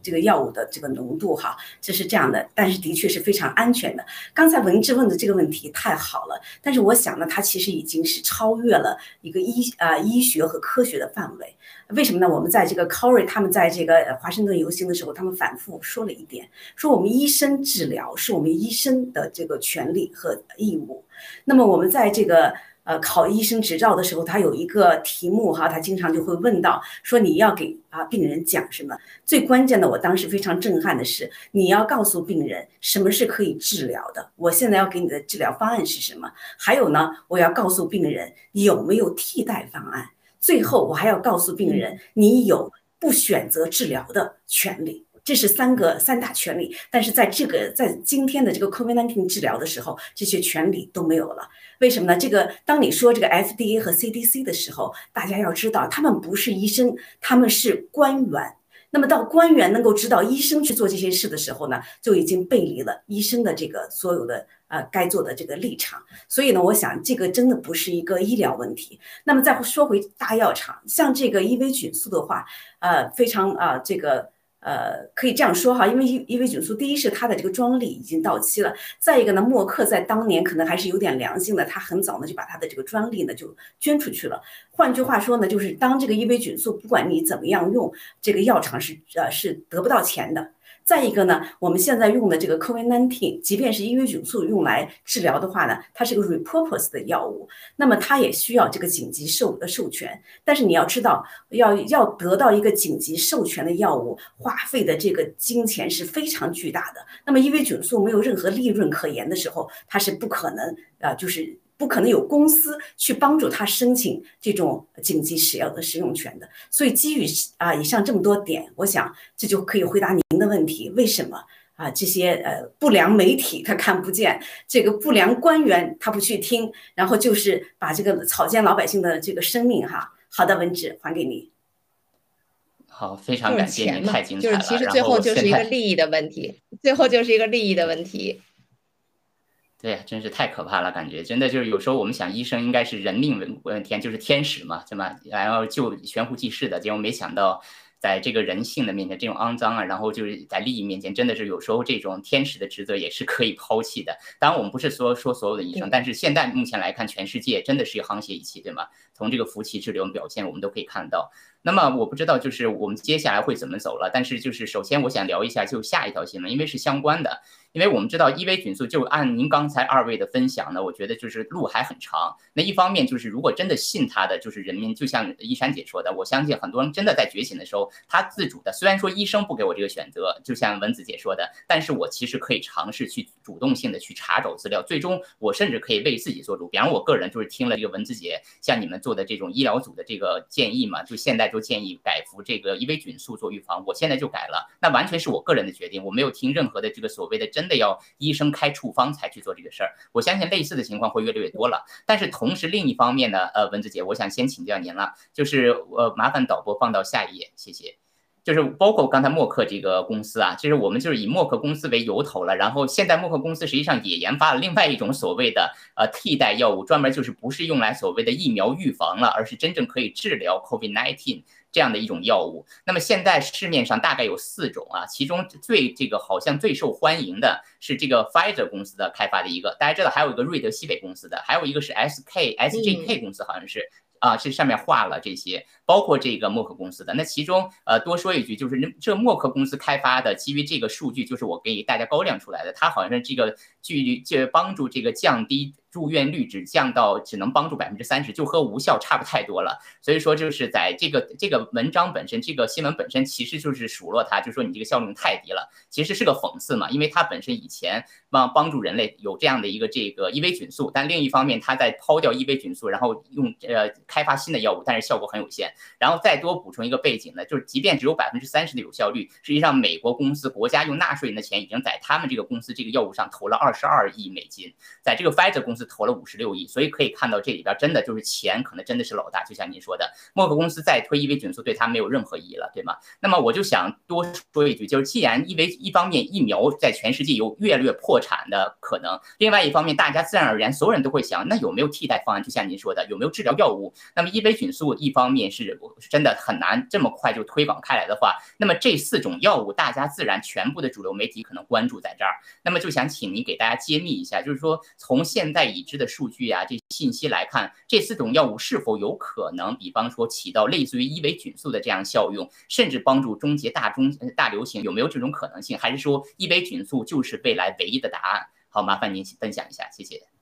这个药物的这个浓度哈，这是这样的，但是的确是非常安全的。刚才文志问的这个问题太好了，但是我想呢，它其实已经是超越了一个医啊医学和科学的范围。为什么呢？我们在这个 Corey 他们在这个华盛顿游行的时候，他们反复说了一点，说我们医生治疗是我们医生的这个权利和义务。那么我们在这个。呃，考医生执照的时候，他有一个题目哈，他经常就会问到说你要给啊病人讲什么？最关键的，我当时非常震撼的是，你要告诉病人什么是可以治疗的，我现在要给你的治疗方案是什么？还有呢，我要告诉病人有没有替代方案？最后，我还要告诉病人你有不选择治疗的权利。这是三个三大权利，但是在这个在今天的这个 COVID-19 治疗的时候，这些权利都没有了。为什么呢？这个当你说这个 FDA 和 CDC 的时候，大家要知道，他们不是医生，他们是官员。那么到官员能够指导医生去做这些事的时候呢，就已经背离了医生的这个所有的呃该做的这个立场。所以呢，我想这个真的不是一个医疗问题。那么再说回大药厂，像这个伊维菌素的话，呃，非常啊这个。呃，可以这样说哈，因为伊伊维菌素，第一是它的这个专利已经到期了，再一个呢，默克在当年可能还是有点良心的，他很早呢就把他的这个专利呢就捐出去了。换句话说呢，就是当这个伊维菌素不管你怎么样用，这个药厂是呃是得不到钱的。再一个呢，我们现在用的这个 COVID-19，即便是伊维菌素用来治疗的话呢，它是个 repurpose 的药物，那么它也需要这个紧急授呃授权。但是你要知道，要要得到一个紧急授权的药物，花费的这个金钱是非常巨大的。那么伊维菌素没有任何利润可言的时候，它是不可能啊，就是。不可能有公司去帮助他申请这种紧急使用的使用权的，所以基于啊以上这么多点，我想这就可以回答您的问题：为什么啊这些呃不良媒体他看不见，这个不良官员他不去听，然后就是把这个草菅老百姓的这个生命哈？好的，文志还给你。好，非常感谢您，太精彩了。就是其实最后就是一个利益的问题，最后就是一个利益的问题。对呀，真是太可怕了，感觉真的就是有时候我们想医生应该是人命问问天，就是天使嘛，对吗？然后救悬壶济世的，结果没想到在这个人性的面前，这种肮脏啊，然后就是在利益面前，真的是有时候这种天使的职责也是可以抛弃的。当然，我们不是说说所有的医生，但是现在目前来看，全世界真的是一沆瀣一气，对吗？从这个福奇治疗表现，我们都可以看到。那么我不知道就是我们接下来会怎么走了，但是就是首先我想聊一下就下一条新闻，因为是相关的。因为我们知道伊维菌素，就按您刚才二位的分享呢，我觉得就是路还很长。那一方面就是，如果真的信他的，就是人民，就像依山姐说的，我相信很多人真的在觉醒的时候，他自主的。虽然说医生不给我这个选择，就像文子姐说的，但是我其实可以尝试去主动性的去查找资料，最终我甚至可以为自己做主。比方我个人就是听了这个文子姐像你们做的这种医疗组的这个建议嘛，就现在就建议改服这个伊维菌素做预防，我现在就改了，那完全是我个人的决定，我没有听任何的这个所谓的真的要医生开处方才去做这个事儿，我相信类似的情况会越来越多了。但是同时另一方面呢，呃，文子姐，我想先请教您了，就是呃，麻烦导播放到下一页，谢谢。就是包括刚才默克这个公司啊，其实我们就是以默克公司为由头了，然后现在默克公司实际上也研发了另外一种所谓的呃替代药物，专门就是不是用来所谓的疫苗预防了，而是真正可以治疗 COVID-19。这样的一种药物，那么现在市面上大概有四种啊，其中最这个好像最受欢迎的是这个 Pfizer 公司的开发的一个，大家知道还有一个瑞德西北公司的，还有一个是 SK SJK 公司，好像是啊，这上面画了这些，包括这个默克公司的。那其中呃多说一句，就是这默克公司开发的，基于这个数据，就是我给大家高亮出来的，它好像是这个据就帮助这个降低。住院率只降到只能帮助百分之三十，就和无效差不太多了。所以说，就是在这个这个文章本身，这个新闻本身其实就是数落他，就说你这个效率太低了，其实是个讽刺嘛。因为它本身以前帮帮助人类有这样的一个这个伊维菌素，但另一方面，它在抛掉伊维菌素，然后用呃开发新的药物，但是效果很有限。然后再多补充一个背景呢，就是即便只有百分之三十的有效率，实际上美国公司国家用纳税人的钱已经在他们这个公司这个药物上投了二十二亿美金，在这个 Pfizer 公司。投了五十六亿，所以可以看到这里边真的就是钱，可能真的是老大。就像您说的，默克公司再推伊维菌素，对它没有任何意义了，对吗？那么我就想多说一句，就是既然因为一方面疫苗在全世界有越来越破产的可能，另外一方面大家自然而然所有人都会想，那有没有替代方案？就像您说的，有没有治疗药物？那么伊维菌素一方面是真的很难这么快就推广开来的话，那么这四种药物大家自然全部的主流媒体可能关注在这儿。那么就想请您给大家揭秘一下，就是说从现在已知的数据啊，这信息来看，这四种药物是否有可能，比方说起到类似于伊维菌素的这样效用，甚至帮助终结大中大流行，有没有这种可能性？还是说伊维菌素就是未来唯一的答案？好，麻烦您分享一下，谢谢。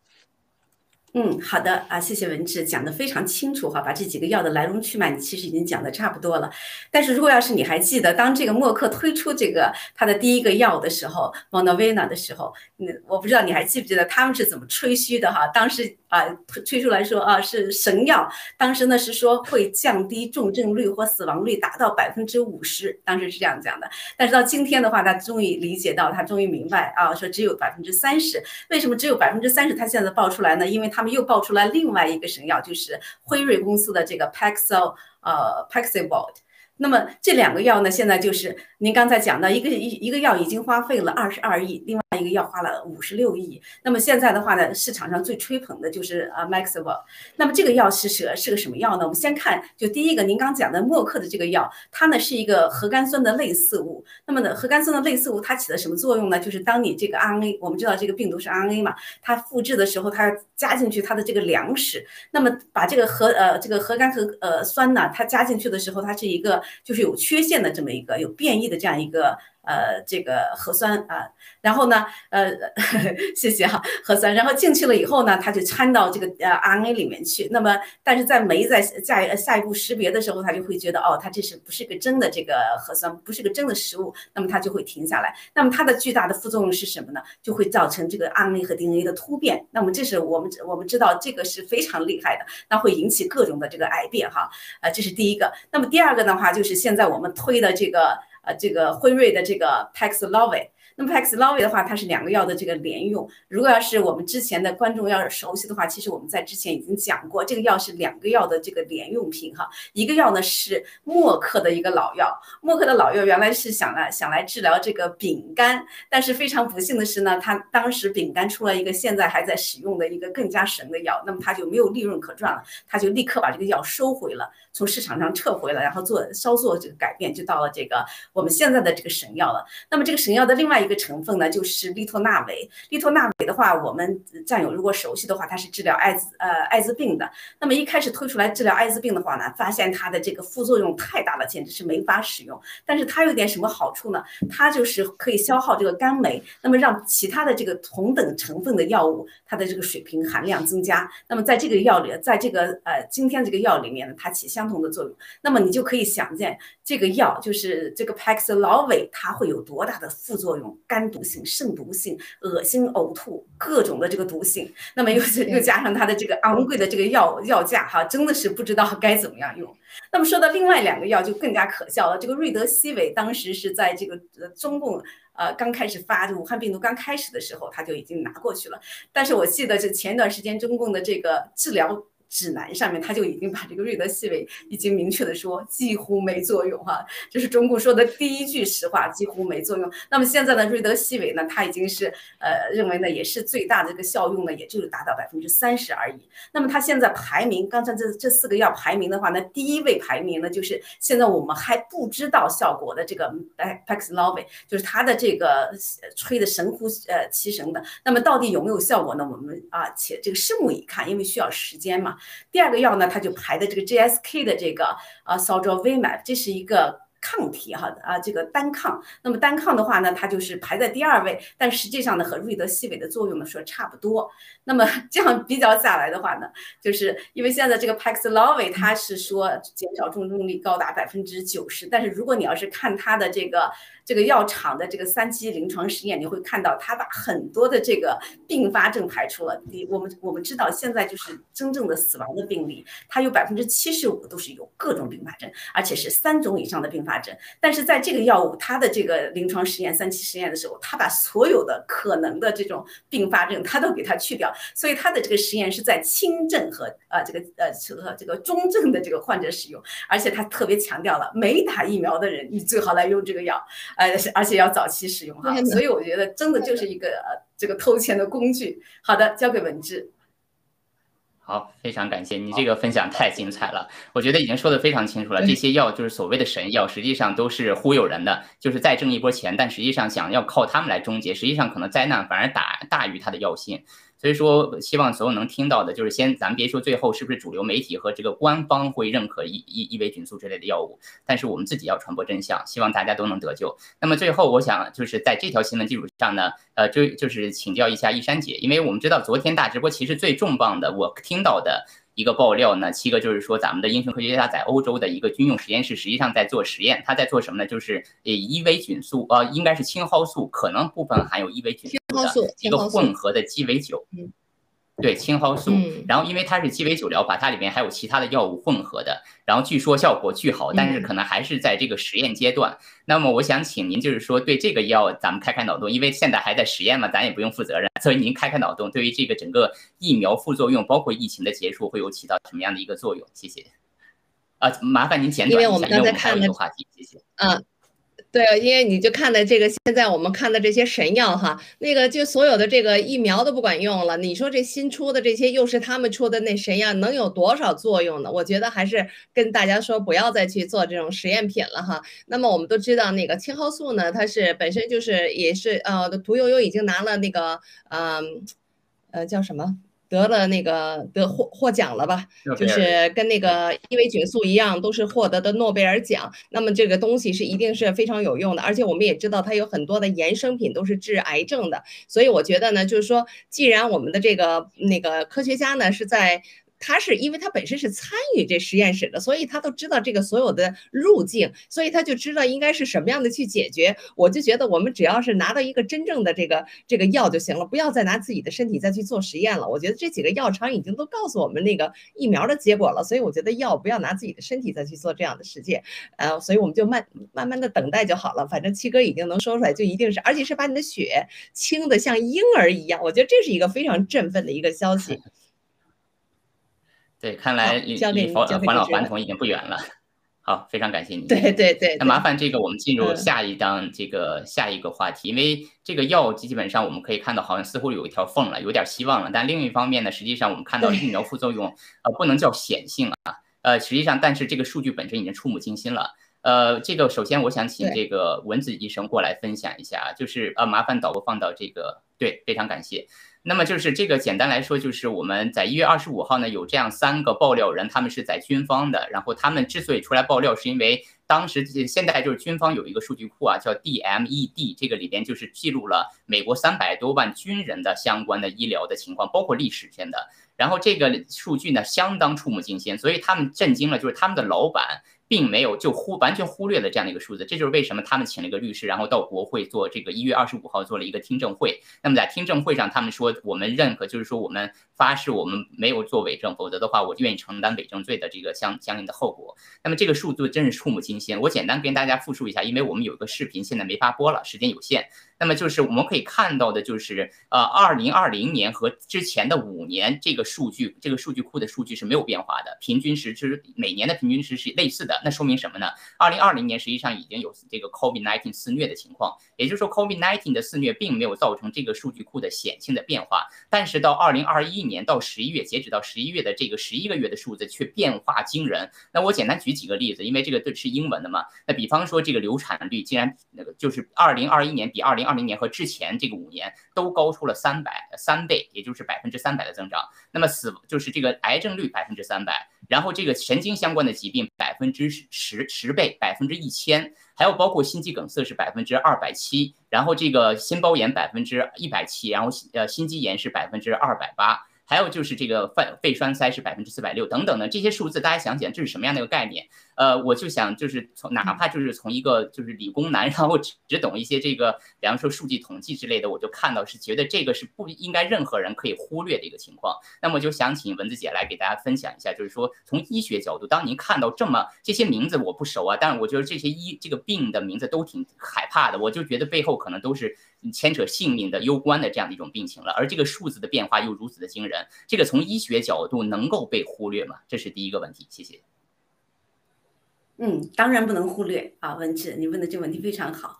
嗯，好的啊，谢谢文志讲的非常清楚哈，把这几个药的来龙去脉你其实已经讲的差不多了。但是如果要是你还记得，当这个默克推出这个他的第一个药的时候，Monovena 的时候，那我不知道你还记不记得他们是怎么吹嘘的哈？当时啊推出来说啊是神药，当时呢是说会降低重症率或死亡率达到百分之五十，当时是这样讲的。但是到今天的话，他终于理解到，他终于明白啊，说只有百分之三十。为什么只有百分之三十？他现在报出来呢？因为他。们又爆出来另外一个神药，就是辉瑞公司的这个 Paxil，呃，Paxilod。那么这两个药呢，现在就是您刚才讲到，一个一一个药已经花费了二十二亿，另外一个药花了五十六亿。那么现在的话呢，市场上最吹捧的就是啊 Maxwell。那么这个药是是是个什么药呢？我们先看，就第一个您刚讲的默克的这个药，它呢是一个核苷酸的类似物。那么呢，核苷酸的类似物它起的什么作用呢？就是当你这个 RNA，我们知道这个病毒是 RNA 嘛，它复制的时候，它加进去它的这个粮食。那么把这个核呃这个核苷核呃酸呢，它加进去的时候，它是一个。就是有缺陷的这么一个有变异的这样一个。呃，这个核酸啊，然后呢，呃呵呵，谢谢哈，核酸，然后进去了以后呢，它就掺到这个呃 RNA 里面去。那么，但是在酶在下下一步识别的时候，它就会觉得哦，它这是不是个真的这个核酸，不是个真的食物，那么它就会停下来。那么它的巨大的副作用是什么呢？就会造成这个 RNA 和 DNA 的突变。那么这是我们我们知道这个是非常厉害的，那会引起各种的这个癌变哈。呃，这是第一个。那么第二个的话，就是现在我们推的这个。呃，这个辉瑞的这个 Paxlovid。那么 Paxlovid 的话，它是两个药的这个联用。如果要是我们之前的观众要是熟悉的话，其实我们在之前已经讲过，这个药是两个药的这个联用品哈。一个药呢是默克的一个老药，默克的老药原来是想来想来治疗这个丙肝，但是非常不幸的是呢，他当时丙肝出了一个现在还在使用的一个更加神的药，那么他就没有利润可赚了，他就立刻把这个药收回了，从市场上撤回了，然后做稍作这个改变，就到了这个我们现在的这个神药了。那么这个神药的另外一一个成分呢，就是利托那韦。利托那韦的话，我们战友如果熟悉的话，它是治疗艾滋呃艾滋病的。那么一开始推出来治疗艾滋病的话呢，发现它的这个副作用太大了，简直是没法使用。但是它有点什么好处呢？它就是可以消耗这个肝酶，那么让其他的这个同等成分的药物它的这个水平含量增加。那么在这个药里，在这个呃今天这个药里面呢，它起相同的作用。那么你就可以想见，这个药就是这个 Paxlovid，它会有多大的副作用？肝毒性、肾毒性、恶心、呕吐，各种的这个毒性，那么又又加上它的这个昂贵的这个药药价，哈，真的是不知道 该怎么样用。那么说到另外两个药就更加可笑了，这个瑞德西韦当时是在这个呃中共呃刚开始发武汉病毒刚开始的时候，他就已经拿过去了。但是我记得这前一段时间中共的这个治疗。指南上面，他就已经把这个瑞德西韦已经明确的说几乎没作用哈，这是中共说的第一句实话，几乎没作用。那么现在呢，瑞德西韦呢，它已经是呃认为呢也是最大的这个效用呢，也就是达到百分之三十而已。那么它现在排名，刚才这这四个药排名的话，那第一位排名呢就是现在我们还不知道效果的这个 Paxlovid，就是它的这个吹的神乎呃其神的。那么到底有没有效果呢？我们啊且这个拭目以看，因为需要时间嘛。第二个药呢，它就排的这个 GSK 的这个啊 s o l d r v i m a p 这是一个。抗体哈啊，这个单抗，那么单抗的话呢，它就是排在第二位，但实际上呢，和瑞德西韦的作用呢说差不多。那么 这样比较下来的话呢，就是因为现在这个 Paxlovid 它是说减少重症率高达百分之九十，但是如果你要是看它的这个这个药厂的这个三期临床实验，你会看到它把很多的这个并发症排除了。你我们我们知道现在就是真正的死亡的病例，它有百分之七十五都是有各种并发症，而且是三种以上的并发症。但是在这个药物它的这个临床实验三期实验的时候，它把所有的可能的这种并发症，它都给它去掉。所以它的这个实验是在轻症和呃这个呃和这个中症的这个患者使用，而且它特别强调了没打疫苗的人，你最好来用这个药。呃，而且要早期使用哈，所以我觉得真的就是一个呃这个偷钱的工具。好的，交给文志。好，非常感谢你这个分享太精彩了，我觉得已经说的非常清楚了。这些药就是所谓的神药，实际上都是忽悠人的，就是再挣一波钱，但实际上想要靠他们来终结，实际上可能灾难反而大大于它的药性。所以说，希望所有能听到的，就是先，咱别说最后是不是主流媒体和这个官方会认可伊伊伊维菌素之类的药物，但是我们自己要传播真相，希望大家都能得救。那么最后，我想就是在这条新闻基础上呢，呃，就就是请教一下一山姐，因为我们知道昨天大直播其实最重磅的，我听到的。一个爆料呢，七个就是说，咱们的英雄科学家在欧洲的一个军用实验室，实际上在做实验。他在做什么呢？就是呃，伊维菌素，呃，应该是青蒿素，可能部分含有伊维菌素的一个混合的鸡尾酒。对青蒿素，然后因为它是鸡尾酒疗法，它里面还有其他的药物混合的，然后据说效果巨好，但是可能还是在这个实验阶段。那么我想请您就是说对这个药咱们开开脑洞，因为现在还在实验嘛，咱也不用负责任，所以您开开脑洞，对于这个整个疫苗副作用，包括疫情的结束，会有起到什么样的一个作用？谢谢。啊，麻烦您简短一下，因为我们刚才看的话题，谢谢。嗯。对，因为你就看的这个，现在我们看的这些神药哈，那个就所有的这个疫苗都不管用了。你说这新出的这些又是他们出的那神药，能有多少作用呢？我觉得还是跟大家说，不要再去做这种实验品了哈。那么我们都知道，那个青蒿素呢，它是本身就是也是呃，屠呦呦已经拿了那个嗯呃叫什么？得了那个得获获奖了吧？就是跟那个伊维菌素一样，都是获得的诺贝尔奖。那么这个东西是一定是非常有用的，而且我们也知道它有很多的衍生品都是治癌症的。所以我觉得呢，就是说，既然我们的这个那个科学家呢是在。他是因为他本身是参与这实验室的，所以他都知道这个所有的路径，所以他就知道应该是什么样的去解决。我就觉得我们只要是拿到一个真正的这个这个药就行了，不要再拿自己的身体再去做实验了。我觉得这几个药厂已经都告诉我们那个疫苗的结果了，所以我觉得药不要拿自己的身体再去做这样的实践。呃，所以我们就慢慢慢的等待就好了。反正七哥已经能说出来，就一定是，而且是把你的血清的像婴儿一样。我觉得这是一个非常振奋的一个消息。对，看来离离返老还童已经不远了。好，非常感谢你。对对对。那麻烦这个我们进入下一档这个下一个话题，因为这个药基本上我们可以看到，好像似乎有一条缝了，有点希望了。但另一方面呢，实际上我们看到疫苗副作用，呃，不能叫显性啊，呃，实际上但是这个数据本身已经触目惊心了。呃，这个首先我想请这个文子医生过来分享一下，就是呃，麻烦导播放到这个，对，非常感谢。那么就是这个，简单来说，就是我们在一月二十五号呢，有这样三个爆料人，他们是在军方的。然后他们之所以出来爆料，是因为当时现在就是军方有一个数据库啊，叫 DMED，这个里边就是记录了美国三百多万军人的相关的医疗的情况，包括历史性的。然后这个数据呢，相当触目惊心，所以他们震惊了，就是他们的老板。并没有就忽完全忽略了这样的一个数字，这就是为什么他们请了一个律师，然后到国会做这个一月二十五号做了一个听证会。那么在听证会上，他们说我们认可，就是说我们发誓我们没有做伪证，否则的话我愿意承担伪证罪的这个相相应的后果。那么这个数字真是触目惊心。我简单跟大家复述一下，因为我们有一个视频现在没法播了，时间有限。那么就是我们可以看到的，就是呃，二零二零年和之前的五年这个数据，这个数据库的数据是没有变化的，平均值就是每年的平均值是类似的。那说明什么呢？二零二零年实际上已经有这个 COVID-19 肆虐的情况，也就是说 COVID-19 的肆虐并没有造成这个数据库的显性的变化，但是到二零二一年到十一月，截止到十一月的这个十一个月的数字却变化惊人。那我简单举几个例子，因为这个都是英文的嘛。那比方说这个流产率竟然那个就是二零二一年比二零二零年和之前这个五年都高出了三百三倍，也就是百分之三百的增长。那么死就是这个癌症率百分之三百，然后这个神经相关的疾病百分之十十倍，百分之一千，还有包括心肌梗塞是百分之二百七，然后这个心包炎百分之一百七，然后呃心肌炎是百分之二百八。还有就是这个肺肺栓塞是百分之四百六等等的这些数字，大家想想这是什么样的一个概念？呃，我就想就是从哪怕就是从一个就是理工男，然后只只懂一些这个，比方说数据统计之类的，我就看到是觉得这个是不应该任何人可以忽略的一个情况。那么就想请文子姐来给大家分享一下，就是说从医学角度，当您看到这么这些名字我不熟啊，但是我觉得这些医这个病的名字都挺害怕的，我就觉得背后可能都是牵扯性命的攸关的这样的一种病情了，而这个数字的变化又如此的惊人，这个从医学角度能够被忽略吗？这是第一个问题，谢谢。嗯，当然不能忽略啊，文志，你问的这个问题非常好。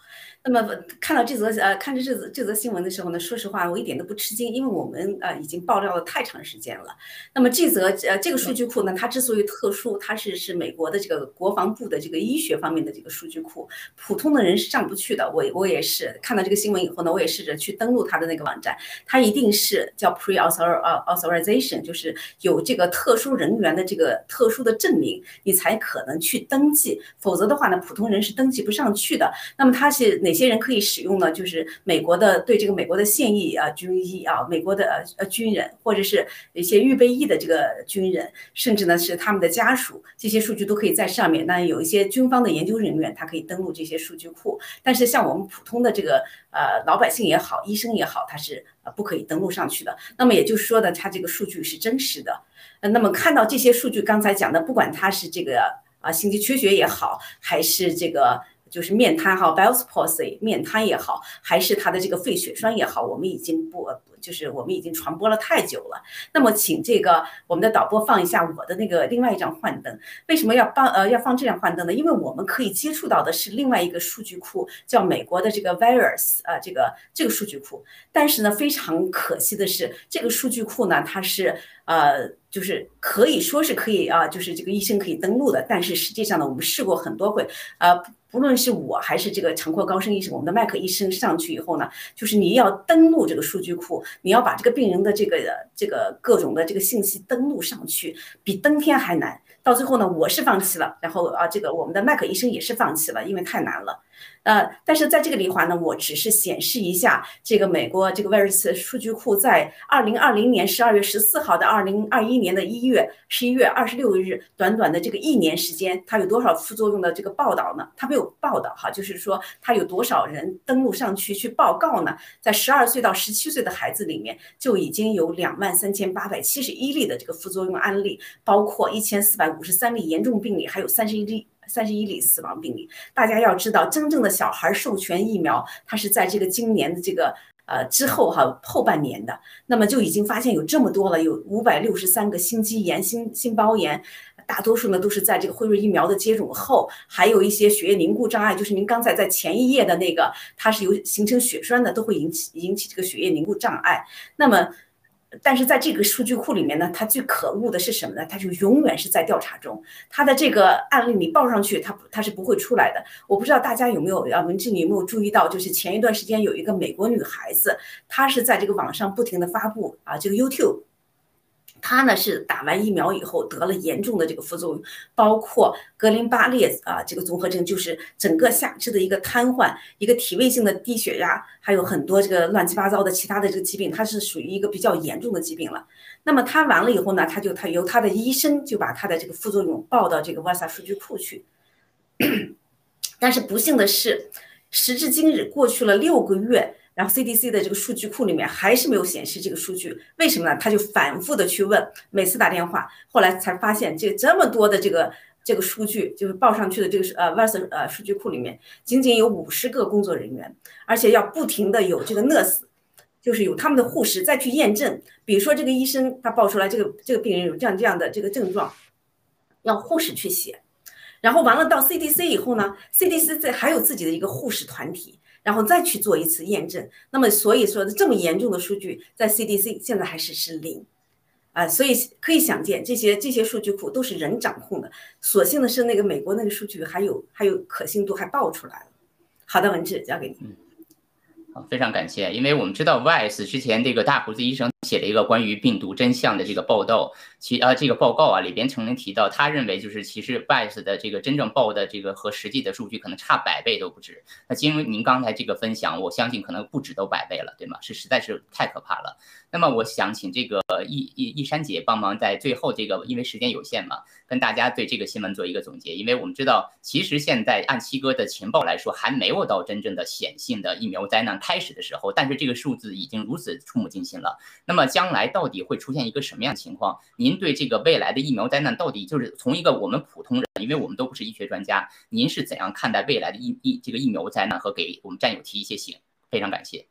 那么看到这则呃，看着这则这则新闻的时候呢，说实话，我一点都不吃惊，因为我们呃已经爆料了太长时间了。那么这则呃这个数据库呢，它之所以特殊，它是是美国的这个国防部的这个医学方面的这个数据库，普通的人是上不去的。我我也是看到这个新闻以后呢，我也试着去登录它的那个网站，它一定是叫 pre author authorization，就是有这个特殊人员的这个特殊的证明，你才可能去登记，否则的话呢，普通人是登记不上去的。那么它是哪些人可以使用呢？就是美国的对这个美国的现役啊军医啊，美国的呃呃军人，或者是一些预备役的这个军人，甚至呢是他们的家属，这些数据都可以在上面。那有一些军方的研究人员，他可以登录这些数据库。但是像我们普通的这个呃老百姓也好，医生也好，他是不可以登录上去的。那么也就是说呢，他这个数据是真实的。呃，那么看到这些数据，刚才讲的，不管他是这个啊心肌缺血也好，还是这个。就是面瘫哈，Bell's palsy，面瘫也好，还是他的这个肺血栓也好，我们已经不，就是我们已经传播了太久了。那么，请这个我们的导播放一下我的那个另外一张幻灯。为什么要放呃要放这张幻灯呢？因为我们可以接触到的是另外一个数据库，叫美国的这个 Virus 啊，这个这个数据库。但是呢，非常可惜的是，这个数据库呢，它是呃，就是可以说是可以啊，就是这个医生可以登录的。但是实际上呢，我们试过很多回，呃。不论是我还是这个长阔高升医生，我们的麦克医生上去以后呢，就是你要登录这个数据库，你要把这个病人的这个这个各种的这个信息登录上去，比登天还难。到最后呢，我是放弃了，然后啊，这个我们的麦克医生也是放弃了，因为太难了。呃，但是在这个里环呢，我只是显示一下这个美国这个 Veris 数据库在二零二零年十二月十四号到二零二一年的一月十一月二十六日，短短的这个一年时间，它有多少副作用的这个报道呢？它没有报道哈，就是说它有多少人登录上去去报告呢？在十二岁到十七岁的孩子里面，就已经有两万三千八百七十一例的这个副作用案例，包括一千四百五十三例严重病例，还有三十一例。三十一例死亡病例，大家要知道，真正的小孩授权疫苗，它是在这个今年的这个呃之后哈后半年的，那么就已经发现有这么多了，有五百六十三个心肌炎、心心包炎，大多数呢都是在这个辉瑞疫苗的接种后，还有一些血液凝固障碍，就是您刚才在前一页的那个，它是有形成血栓的，都会引起引起这个血液凝固障碍，那么。但是在这个数据库里面呢，它最可恶的是什么呢？它就永远是在调查中，它的这个案例你报上去，它它是不会出来的。我不知道大家有没有啊，文志你有没有注意到，就是前一段时间有一个美国女孩子，她是在这个网上不停的发布啊，这个 YouTube。他呢是打完疫苗以后得了严重的这个副作用，包括格林巴列啊这个综合症，就是整个下肢的一个瘫痪，一个体位性的低血压，还有很多这个乱七八糟的其他的这个疾病，它是属于一个比较严重的疾病了。那么他完了以后呢，他就他由他的医生就把他的这个副作用报到这个 Vasa 数据库去。但是不幸的是，时至今日过去了六个月。然后 CDC 的这个数据库里面还是没有显示这个数据，为什么呢？他就反复的去问，每次打电话，后来才发现这这么多的这个这个数据就是报上去的这个是呃 VARS 呃数据库里面，仅仅有五十个工作人员，而且要不停的有这个 nurse，就是有他们的护士再去验证。比如说这个医生他报出来这个这个病人有这样这样的这个症状，要护士去写。然后完了到 CDC 以后呢，CDC 这还有自己的一个护士团体，然后再去做一次验证。那么所以说这么严重的数据在 CDC 现在还是是零。啊，所以可以想见，这些这些数据库都是人掌控的。所幸的是，那个美国那个数据还有还有可信度，还爆出来了。好的，文志交给你。好，非常感谢。因为我们知道 VICE 之前这个大胡子医生写了一个关于病毒真相的这个报道，其啊这个报告啊里边曾经提到，他认为就是其实 VICE 的这个真正报的这个和实际的数据可能差百倍都不止。那经您刚才这个分享，我相信可能不止都百倍了，对吗？是实在是太可怕了。那么我想请这个易易易山姐帮忙在最后这个，因为时间有限嘛，跟大家对这个新闻做一个总结。因为我们知道，其实现在按七哥的情报来说，还没有到真正的显性的疫苗灾难开始的时候，但是这个数字已经如此触目惊心了。那么将来到底会出现一个什么样的情况？您对这个未来的疫苗灾难到底就是从一个我们普通人，因为我们都不是医学专家，您是怎样看待未来的疫疫这个疫苗灾难和给我们战友提一些醒？非常感谢。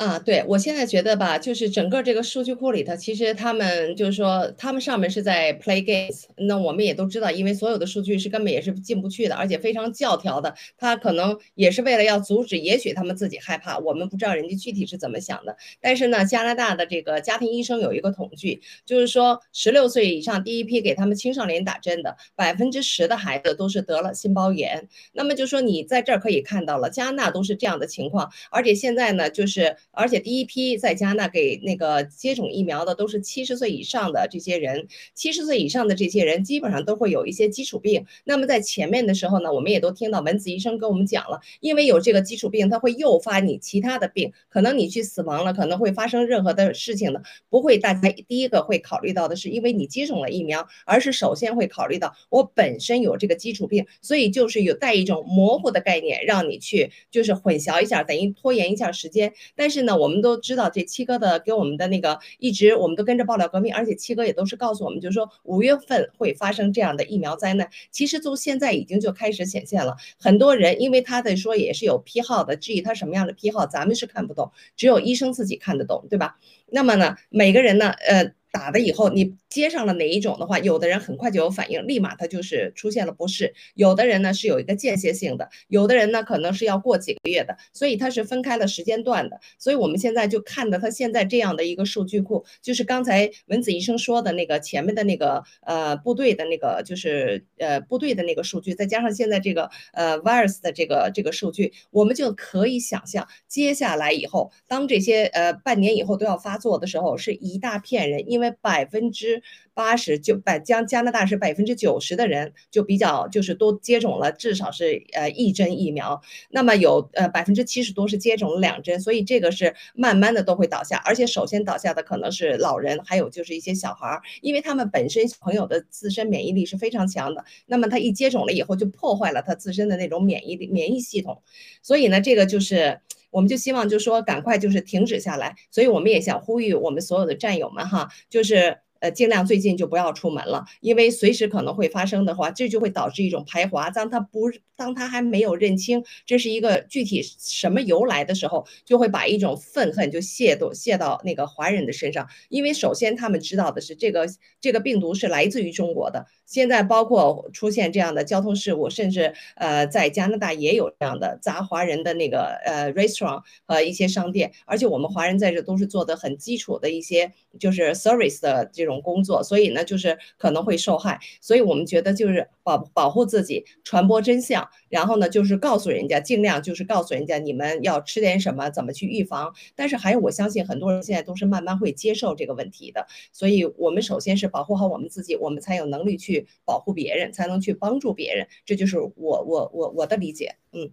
啊，对我现在觉得吧，就是整个这个数据库里头，其实他们就是说，他们上面是在 play games。那我们也都知道，因为所有的数据是根本也是进不去的，而且非常教条的。他可能也是为了要阻止，也许他们自己害怕，我们不知道人家具体是怎么想的。但是呢，加拿大的这个家庭医生有一个统计，就是说，十六岁以上第一批给他们青少年打针的百分之十的孩子都是得了心包炎。那么就说你在这儿可以看到了，加拿大都是这样的情况，而且现在呢，就是。而且第一批在加拿大给那个接种疫苗的都是七十岁以上的这些人，七十岁以上的这些人基本上都会有一些基础病。那么在前面的时候呢，我们也都听到文子医生跟我们讲了，因为有这个基础病，它会诱发你其他的病，可能你去死亡了，可能会发生任何的事情的，不会大家第一个会考虑到的是因为你接种了疫苗，而是首先会考虑到我本身有这个基础病，所以就是有带一种模糊的概念，让你去就是混淆一下，等于拖延一下时间，但是。那，我们都知道这七哥的给我们的那个一直我们都跟着爆料革命，而且七哥也都是告诉我们，就是说五月份会发生这样的疫苗灾难。其实从现在已经就开始显现了，很多人因为他的说也是有批号的，至于他什么样的批号，咱们是看不懂，只有医生自己看得懂，对吧？那么呢，每个人呢，呃。打的以后，你接上了哪一种的话，有的人很快就有反应，立马他就是出现了不适；有的人呢是有一个间歇性的，有的人呢可能是要过几个月的，所以它是分开了时间段的。所以我们现在就看到他现在这样的一个数据库，就是刚才文子医生说的那个前面的那个呃部队的那个就是呃部队的那个数据，再加上现在这个呃 virus 的这个这个数据，我们就可以想象接下来以后，当这些呃半年以后都要发作的时候，是一大片人因因为百分之八十就百将加拿大是百分之九十的人就比较就是都接种了至少是呃一针疫苗，那么有呃百分之七十多是接种了两针，所以这个是慢慢的都会倒下，而且首先倒下的可能是老人，还有就是一些小孩儿，因为他们本身小朋友的自身免疫力是非常强的，那么他一接种了以后就破坏了他自身的那种免疫力免疫系统，所以呢这个就是。我们就希望，就说，赶快就是停止下来。所以我们也想呼吁我们所有的战友们，哈，就是。呃，尽量最近就不要出门了，因为随时可能会发生的话，这就会导致一种排华。当他不，当他还没有认清这是一个具体什么由来的时候，就会把一种愤恨就泄到泄到那个华人的身上。因为首先他们知道的是，这个这个病毒是来自于中国的。现在包括出现这样的交通事故，甚至呃，在加拿大也有这样的砸华人的那个呃 restaurant 和一些商店。而且我们华人在这都是做的很基础的一些就是 service 的这种。种工作，所以呢，就是可能会受害，所以我们觉得就是保保护自己，传播真相，然后呢，就是告诉人家，尽量就是告诉人家你们要吃点什么，怎么去预防。但是还有，我相信很多人现在都是慢慢会接受这个问题的，所以我们首先是保护好我们自己，我们才有能力去保护别人，才能去帮助别人。这就是我我我我的理解，嗯。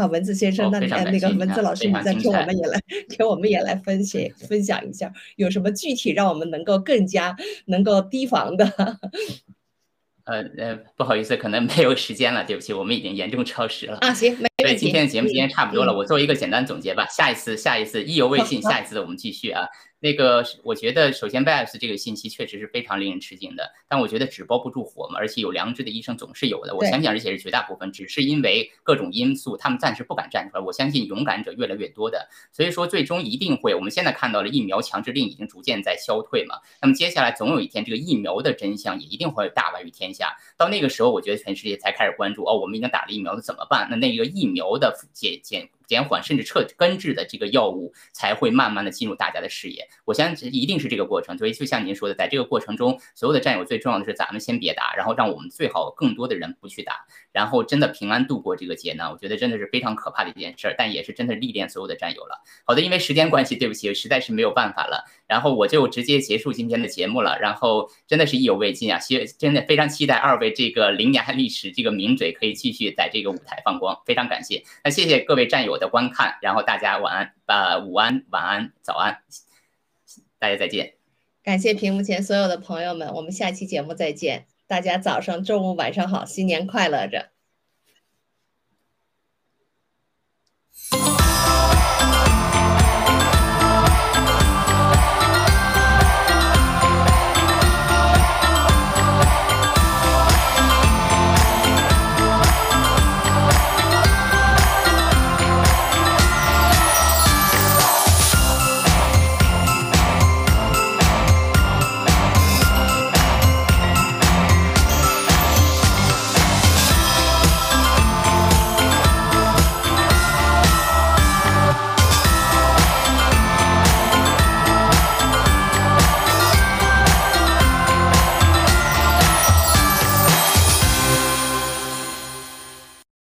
好，文字先生，那那个文字老师，你再给我们也来给我们也来分析分享一下，有什么具体让我们能够更加能够提防的？呃呃，不好意思，可能没有时间了，对不起，我们已经严重超时了。啊，行，没对，今天的节目今天差不多了，我做一个简单总结吧。下一次，下一次意犹未尽，下一次我们继续啊。那个，我觉得首先 VIPS 这个信息确实是非常令人吃惊的，但我觉得纸包不住火嘛，而且有良知的医生总是有的。我相信，而且是绝大部分，只是因为各种因素，他们暂时不敢站出来。我相信勇敢者越来越多的，所以说最终一定会。我们现在看到了疫苗强制令已经逐渐在消退嘛，那么接下来总有一天，这个疫苗的真相也一定会大白于天下。到那个时候，我觉得全世界才开始关注哦，我们已经打了疫苗了怎么办？那那个疫苗的减减。减缓甚至彻根治的这个药物才会慢慢的进入大家的视野，我相信一定是这个过程。所以就像您说的，在这个过程中，所有的战友最重要的是咱们先别打，然后让我们最好更多的人不去打，然后真的平安度过这个劫难。我觉得真的是非常可怕的一件事儿，但也是真的历练所有的战友了。好的，因为时间关系，对不起，实在是没有办法了。然后我就直接结束今天的节目了。然后真的是意犹未尽啊，希真的非常期待二位这个零年历史这个名嘴可以继续在这个舞台放光，非常感谢。那谢谢各位战友的观看，然后大家晚安，呃，午安、晚安、早安，大家再见。感谢屏幕前所有的朋友们，我们下期节目再见。大家早上、中午、晚上好，新年快乐着。